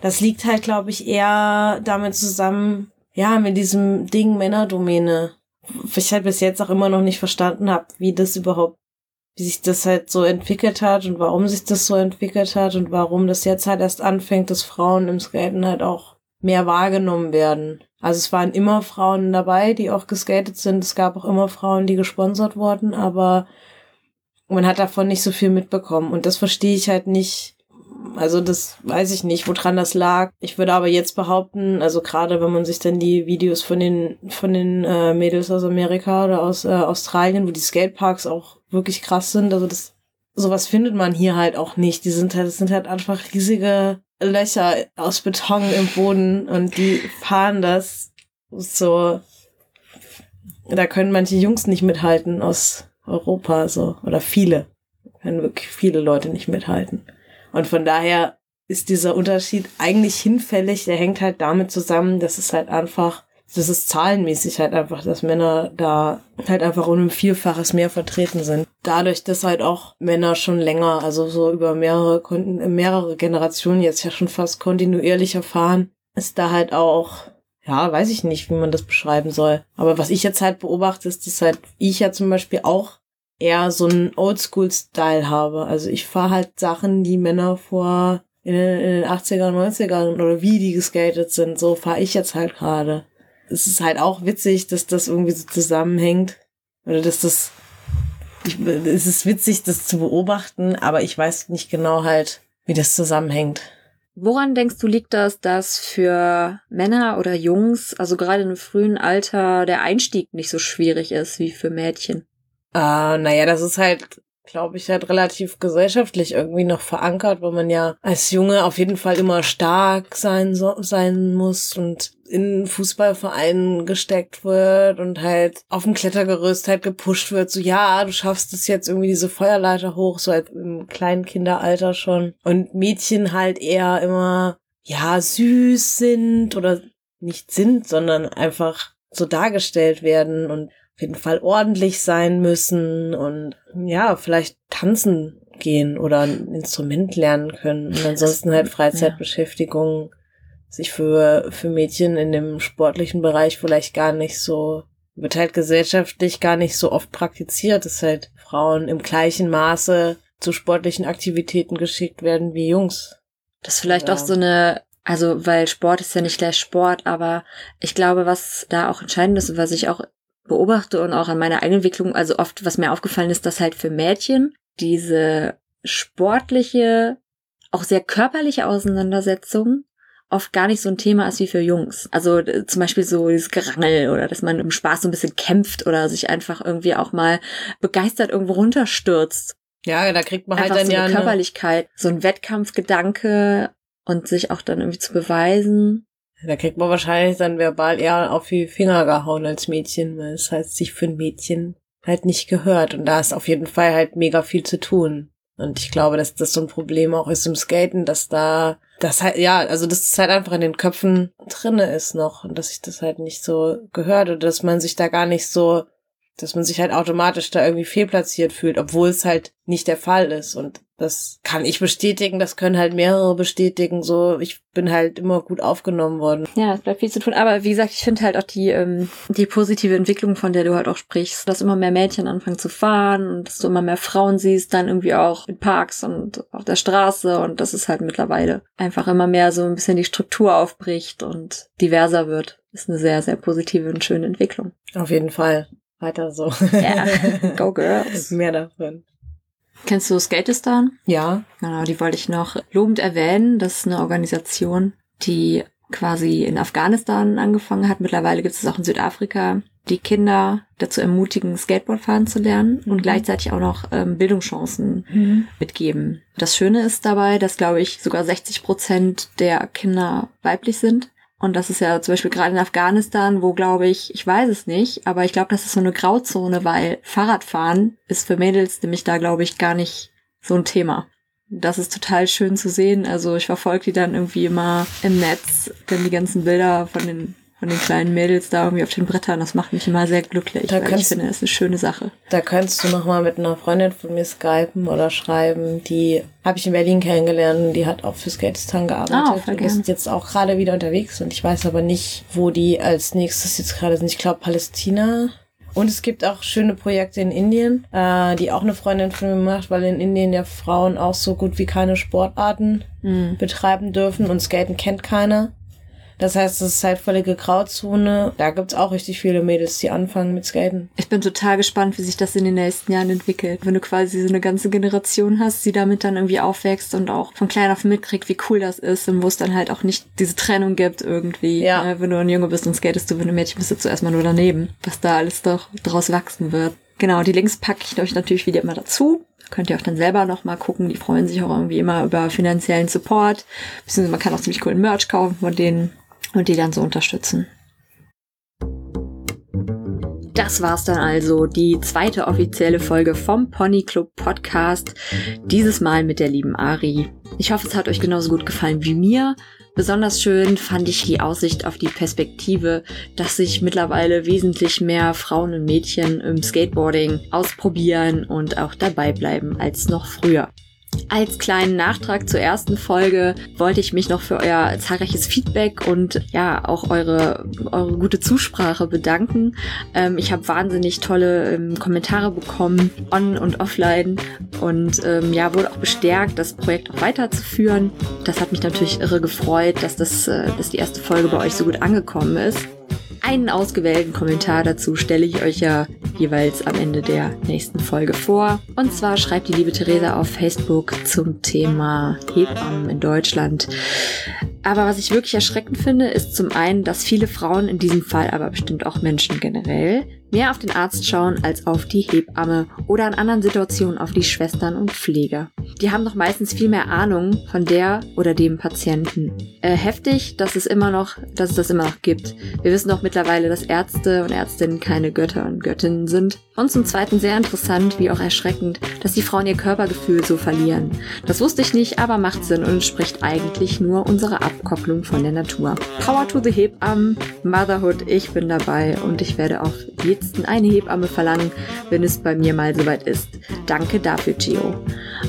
das liegt halt, glaube ich, eher damit zusammen, ja, mit diesem Ding Männerdomäne ich halt bis jetzt auch immer noch nicht verstanden habe, wie das überhaupt, wie sich das halt so entwickelt hat und warum sich das so entwickelt hat und warum das jetzt halt erst anfängt, dass Frauen im Skaten halt auch mehr wahrgenommen werden. Also es waren immer Frauen dabei, die auch geskatet sind. Es gab auch immer Frauen, die gesponsert wurden, aber man hat davon nicht so viel mitbekommen. Und das verstehe ich halt nicht, also das weiß ich nicht, woran das lag. Ich würde aber jetzt behaupten, also gerade wenn man sich dann die Videos von den von den äh, Mädels aus Amerika oder aus äh, Australien, wo die Skateparks auch wirklich krass sind, also das sowas findet man hier halt auch nicht. Die sind halt, das sind halt einfach riesige Löcher aus Beton im Boden und die fahren das so. Da können manche Jungs nicht mithalten aus Europa, so oder viele können wirklich viele Leute nicht mithalten. Und von daher ist dieser Unterschied eigentlich hinfällig. Der hängt halt damit zusammen, dass es halt einfach, das ist zahlenmäßig halt einfach, dass Männer da halt einfach um ein Vielfaches mehr vertreten sind. Dadurch, dass halt auch Männer schon länger, also so über mehrere, mehrere Generationen jetzt ja schon fast kontinuierlich erfahren, ist da halt auch ja, weiß ich nicht, wie man das beschreiben soll. Aber was ich jetzt halt beobachte, ist, dass halt ich ja zum Beispiel auch eher so einen Oldschool-Style habe. Also ich fahre halt Sachen, die Männer vor in den, in den 80er, 90ern oder wie die geskatet sind. So fahre ich jetzt halt gerade. Es ist halt auch witzig, dass das irgendwie so zusammenhängt. Oder dass das, ich, es ist witzig, das zu beobachten, aber ich weiß nicht genau halt, wie das zusammenhängt. Woran denkst du, liegt das, dass für Männer oder Jungs, also gerade im frühen Alter, der Einstieg nicht so schwierig ist wie für Mädchen? Äh, naja, das ist halt, glaube ich, halt relativ gesellschaftlich irgendwie noch verankert, weil man ja als Junge auf jeden Fall immer stark sein, so, sein muss und in Fußballvereinen gesteckt wird und halt auf dem Klettergerüst halt gepusht wird, so ja, du schaffst es jetzt irgendwie diese Feuerleiter hoch, so halt im kleinen Kinderalter schon. Und Mädchen halt eher immer, ja, süß sind oder nicht sind, sondern einfach so dargestellt werden und jeden Fall ordentlich sein müssen und ja, vielleicht tanzen gehen oder ein Instrument lernen können und ansonsten halt Freizeitbeschäftigung sich für, für Mädchen in dem sportlichen Bereich vielleicht gar nicht so, wird halt gesellschaftlich gar nicht so oft praktiziert, dass halt Frauen im gleichen Maße zu sportlichen Aktivitäten geschickt werden wie Jungs. Das ist vielleicht ja. auch so eine also, weil Sport ist ja nicht gleich Sport, aber ich glaube, was da auch entscheidend ist und was ich auch beobachte und auch an meiner eigenen Entwicklung, also oft, was mir aufgefallen ist, dass halt für Mädchen diese sportliche, auch sehr körperliche Auseinandersetzung oft gar nicht so ein Thema ist wie für Jungs. Also äh, zum Beispiel so dieses Gerangel oder dass man im Spaß so ein bisschen kämpft oder sich einfach irgendwie auch mal begeistert irgendwo runterstürzt. Ja, da kriegt man halt einfach dann so eine ja Körperlichkeit, so ein Wettkampfgedanke und sich auch dann irgendwie zu beweisen. Da kriegt man wahrscheinlich dann verbal eher auf die Finger gehauen als Mädchen, weil es heißt, sich für ein Mädchen halt nicht gehört. Und da ist auf jeden Fall halt mega viel zu tun. Und ich glaube, dass das so ein Problem auch ist im Skaten, dass da, das halt, ja, also dass es halt einfach in den Köpfen drinne ist noch und dass sich das halt nicht so gehört oder dass man sich da gar nicht so, dass man sich halt automatisch da irgendwie fehlplatziert fühlt, obwohl es halt nicht der Fall ist. Und das kann ich bestätigen, das können halt mehrere bestätigen. So, ich bin halt immer gut aufgenommen worden. Ja, es bleibt viel zu tun. Aber wie gesagt, ich finde halt auch die, ähm, die positive Entwicklung, von der du halt auch sprichst, dass immer mehr Mädchen anfangen zu fahren und dass du immer mehr Frauen siehst, dann irgendwie auch in Parks und auf der Straße und dass es halt mittlerweile einfach immer mehr so ein bisschen die Struktur aufbricht und diverser wird. Ist eine sehr, sehr positive und schöne Entwicklung. Auf jeden Fall. Weiter so. Ja, yeah. go girls. Mehr davon. Kennst du Skatistan? Ja. Genau, die wollte ich noch lobend erwähnen. Das ist eine Organisation, die quasi in Afghanistan angefangen hat. Mittlerweile gibt es auch in Südafrika, die Kinder dazu ermutigen, Skateboard fahren zu lernen und mhm. gleichzeitig auch noch ähm, Bildungschancen mhm. mitgeben. Das Schöne ist dabei, dass, glaube ich, sogar 60 Prozent der Kinder weiblich sind Und das ist ja zum Beispiel gerade in Afghanistan, wo glaube ich, ich weiß es nicht, aber ich glaube, das ist so eine Grauzone, weil Fahrradfahren ist für Mädels nämlich da, glaube ich, gar nicht so ein Thema. Das ist total schön zu sehen. Also ich verfolge die dann irgendwie immer im Netz, denn die ganzen Bilder von den von den kleinen Mädels da irgendwie auf den Brettern. Das macht mich immer sehr glücklich, da weil ich finde, das ist eine schöne Sache. Da könntest du noch mal mit einer Freundin von mir skypen oder schreiben. Die habe ich in Berlin kennengelernt. Die hat auch für Skatistan gearbeitet ah, und ist jetzt auch gerade wieder unterwegs. Und ich weiß aber nicht, wo die als nächstes jetzt gerade sind. Ich glaube Palästina. Und es gibt auch schöne Projekte in Indien, äh, die auch eine Freundin von mir macht, weil in Indien ja Frauen auch so gut wie keine Sportarten mhm. betreiben dürfen und Skaten kennt keiner. Das heißt, es ist halt völlige Grauzone. Da gibt's auch richtig viele Mädels, die anfangen mit Skaten. Ich bin total gespannt, wie sich das in den nächsten Jahren entwickelt. Wenn du quasi so eine ganze Generation hast, die damit dann irgendwie aufwächst und auch von klein auf mitkriegt, wie cool das ist und wo es dann halt auch nicht diese Trennung gibt irgendwie. Ja. Ne? Wenn du ein Junge bist und skatest du, wenn du ein Mädchen bist, du zuerst mal nur daneben. Was da alles doch draus wachsen wird. Genau, die Links packe ich euch natürlich wieder immer dazu. Könnt ihr auch dann selber noch mal gucken. Die freuen sich auch irgendwie immer über finanziellen Support. Beziehungsweise man kann auch ziemlich coolen Merch kaufen von denen und die dann so unterstützen. Das war's dann also, die zweite offizielle Folge vom Pony Club Podcast. Dieses Mal mit der lieben Ari. Ich hoffe, es hat euch genauso gut gefallen wie mir. Besonders schön fand ich die Aussicht auf die Perspektive, dass sich mittlerweile wesentlich mehr Frauen und Mädchen im Skateboarding ausprobieren und auch dabei bleiben als noch früher. Als kleinen Nachtrag zur ersten Folge wollte ich mich noch für euer zahlreiches Feedback und ja auch eure, eure gute Zusprache bedanken. Ähm, ich habe wahnsinnig tolle ähm, Kommentare bekommen, on und offline und ähm, ja, wurde auch bestärkt, das Projekt auch weiterzuführen. Das hat mich natürlich irre gefreut, dass das, äh, dass die erste Folge bei euch so gut angekommen ist. Einen ausgewählten Kommentar dazu stelle ich euch ja jeweils am Ende der nächsten Folge vor. Und zwar schreibt die liebe Theresa auf Facebook zum Thema Hebammen in Deutschland. Aber was ich wirklich erschreckend finde, ist zum einen, dass viele Frauen, in diesem Fall aber bestimmt auch Menschen generell, mehr auf den Arzt schauen als auf die Hebamme oder in anderen Situationen auf die Schwestern und Pfleger. Die haben doch meistens viel mehr Ahnung von der oder dem Patienten. Äh, heftig, dass es immer noch, dass es das immer noch gibt. Wir wissen doch mittlerweile, dass Ärzte und Ärztinnen keine Götter und Göttinnen sind. Und zum Zweiten sehr interessant, wie auch erschreckend, dass die Frauen ihr Körpergefühl so verlieren. Das wusste ich nicht, aber macht Sinn und entspricht eigentlich nur unserer Abkopplung von der Natur. Power to the Hebammen, Motherhood, ich bin dabei und ich werde auf jeden liebsten eine Hebamme verlangen, wenn es bei mir mal soweit ist. Danke dafür, Gio.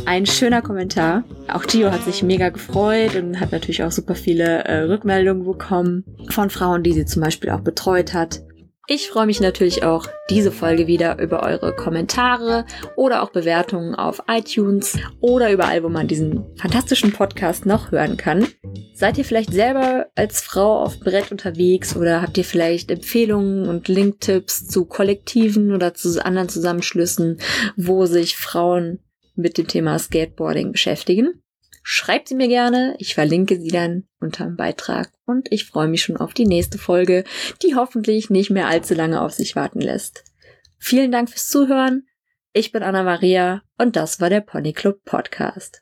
Ein schöner Kommentar. Auch Gio hat sich mega gefreut und hat natürlich auch super viele äh, Rückmeldungen bekommen von Frauen, die sie zum Beispiel auch betreut hat. Ich freue mich natürlich auch diese Folge wieder über eure Kommentare oder auch Bewertungen auf iTunes oder überall, wo man diesen fantastischen Podcast noch hören kann. Seid ihr vielleicht selber als Frau auf Brett unterwegs oder habt ihr vielleicht Empfehlungen und Linktipps zu Kollektiven oder zu anderen Zusammenschlüssen, wo sich Frauen mit dem Thema Skateboarding beschäftigen? Schreibt sie mir gerne. Ich verlinke sie dann unter dem Beitrag. Und ich freue mich schon auf die nächste Folge, die hoffentlich nicht mehr allzu lange auf sich warten lässt. Vielen Dank fürs Zuhören. Ich bin Anna Maria und das war der Pony Club Podcast.